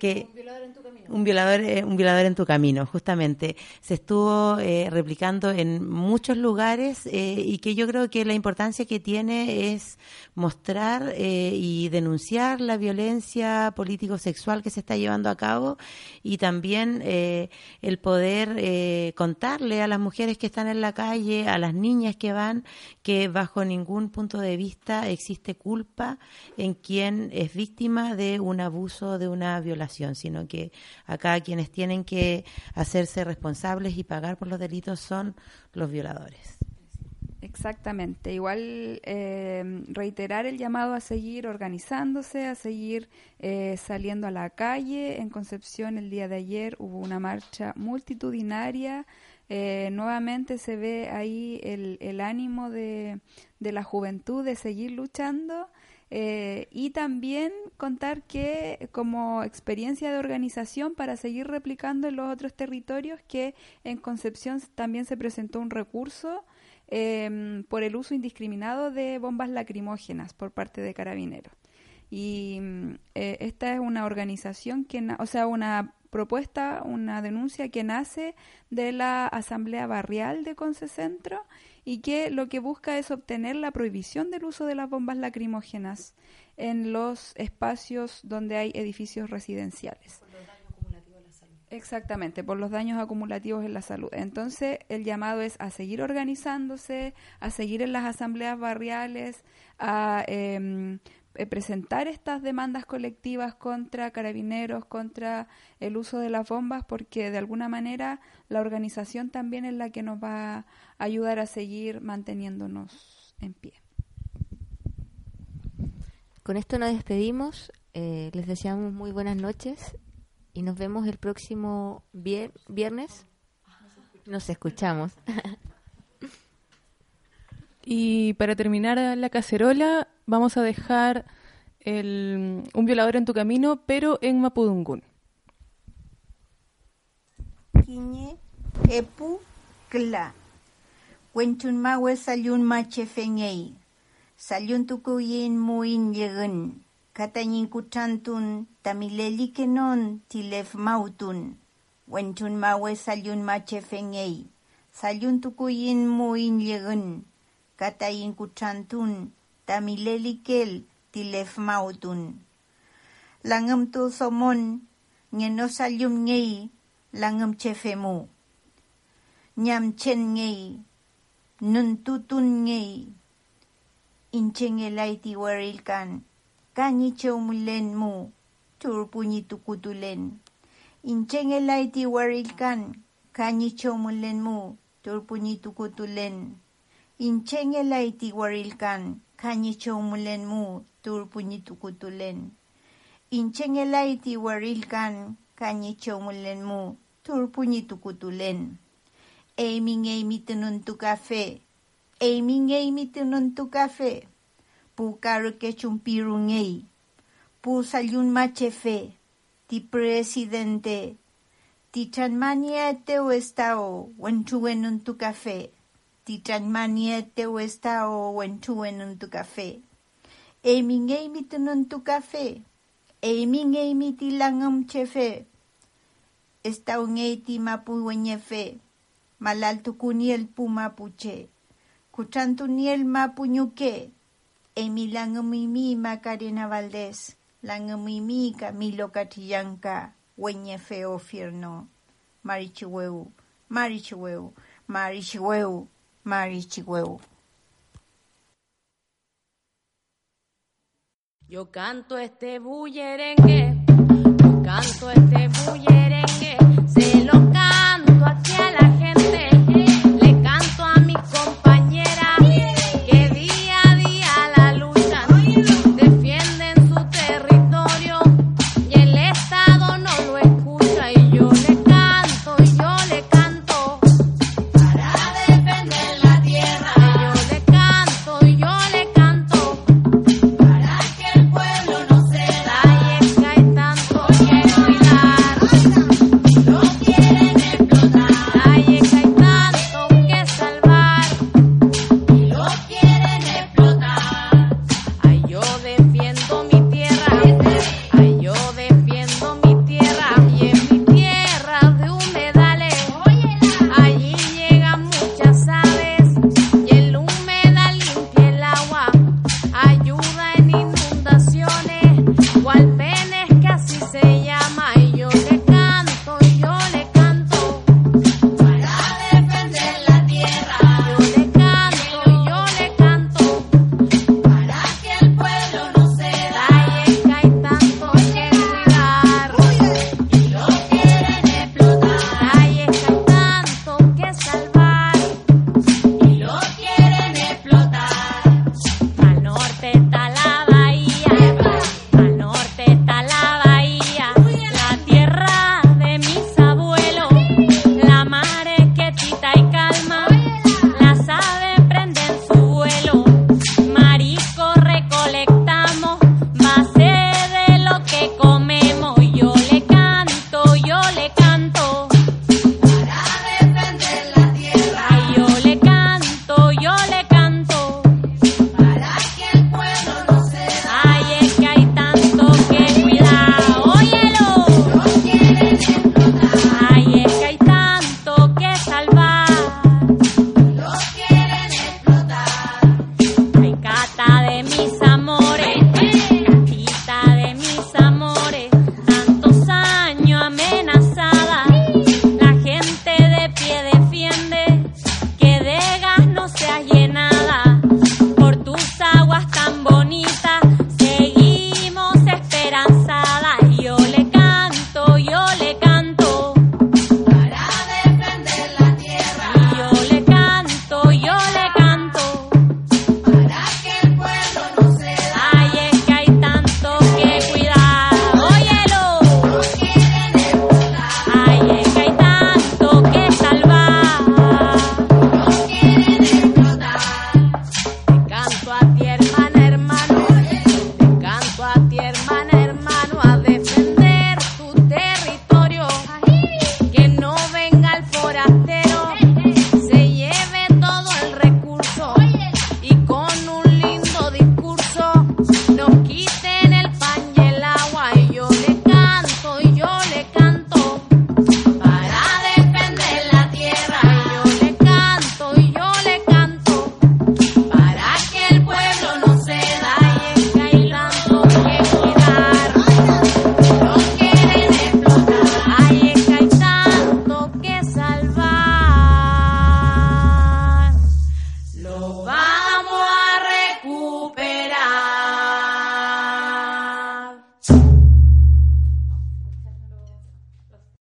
que un violador en tu camino un violador eh, un violador en tu camino justamente. Se estuvo eh, replicando en muchos lugares eh, y que yo creo que la importancia que tiene es mostrar eh, y denunciar la violencia político sexual que se está llevando a cabo y también eh, el poder eh, contarle a las mujeres que están en la calle a las niñas que van que bajo ningún punto de vista existe culpa en quien es víctima de un abuso, de una violación, sino que acá quienes tienen que hacerse responsables y pagar por los delitos son los violadores. Exactamente. Igual eh, reiterar el llamado a seguir organizándose, a seguir eh, saliendo a la calle. En Concepción el día de ayer hubo una marcha multitudinaria. Eh, nuevamente se ve ahí el, el ánimo de, de la juventud de seguir luchando. Eh, y también contar que como experiencia de organización para seguir replicando en los otros territorios que en Concepción también se presentó un recurso eh, por el uso indiscriminado de bombas lacrimógenas por parte de carabineros. Y mm, eh, esta es una organización que, o sea, una propuesta, una denuncia que nace de la Asamblea Barrial de Concecentro y que lo que busca es obtener la prohibición del uso de las bombas lacrimógenas en los espacios donde hay edificios residenciales. Exactamente, por los daños acumulativos en la salud. Entonces, el llamado es a seguir organizándose, a seguir en las asambleas barriales, a eh, presentar estas demandas colectivas contra carabineros, contra el uso de las bombas, porque de alguna manera la organización también es la que nos va a ayudar a seguir manteniéndonos en pie. Con esto nos despedimos. eh, les deseamos muy buenas noches y nos vemos el próximo vier- viernes. Nos escuchamos. <laughs> Y para terminar la cacerola, vamos a dejar el, un violador en tu camino, pero en Mapudungún. Kiñe, epu, kla. Wenchun mawe salyun mache fengei. Salyun tukuyin muin yegun. Katayin kuchantun tamileli kenon tilef mautun. Wenchun mawe salyun mache fengei. Salyun tukuyin muin yegun. katayin kuchantun, tamilelikel tilef mautun. Langem tu somon, ngeno salyum ngei, langem chefemu. Nyam chen ngei, nun tutun ngei. Inche ngelai tiwarilkan, kanyi cheumulen mu, turpunyi tukutulen. Inche ngelai tiwarilkan, kanyi cheumulen mu, turpunyi mu, turpunyi tukutulen. inchengelaytiuarrilcan cañichoumuelnmu turpuñitucutulen. Inchengelaytiuarrilcan cañichoumuelnmu turpuñitucutulen. Eimin eimitnuntucafe, eimin eimitnuntucafe, pucaroquechumpirunei, pusayunmachefe, ti presidente, ti chanmania teu estao, uenchuenuntucafe. Tu café. Ti chanmaniete o estao. Wenchuenun tu café. Aiming aimi tunun tu café. Amy Amy tilangam chefe. Esta un eti mapu wenyefe. Malal tukuniel pu mapuche. Kuchantuniel mapu ñuque. Amy langamimi Macarena Valdés. Langamimi Camilo Catillanca. Wenyefe ofierno. Marichihueu. Marichihueu. Marichihueu. Marichihueu Yo canto este bullerengue, yo canto este bullerengue, se lo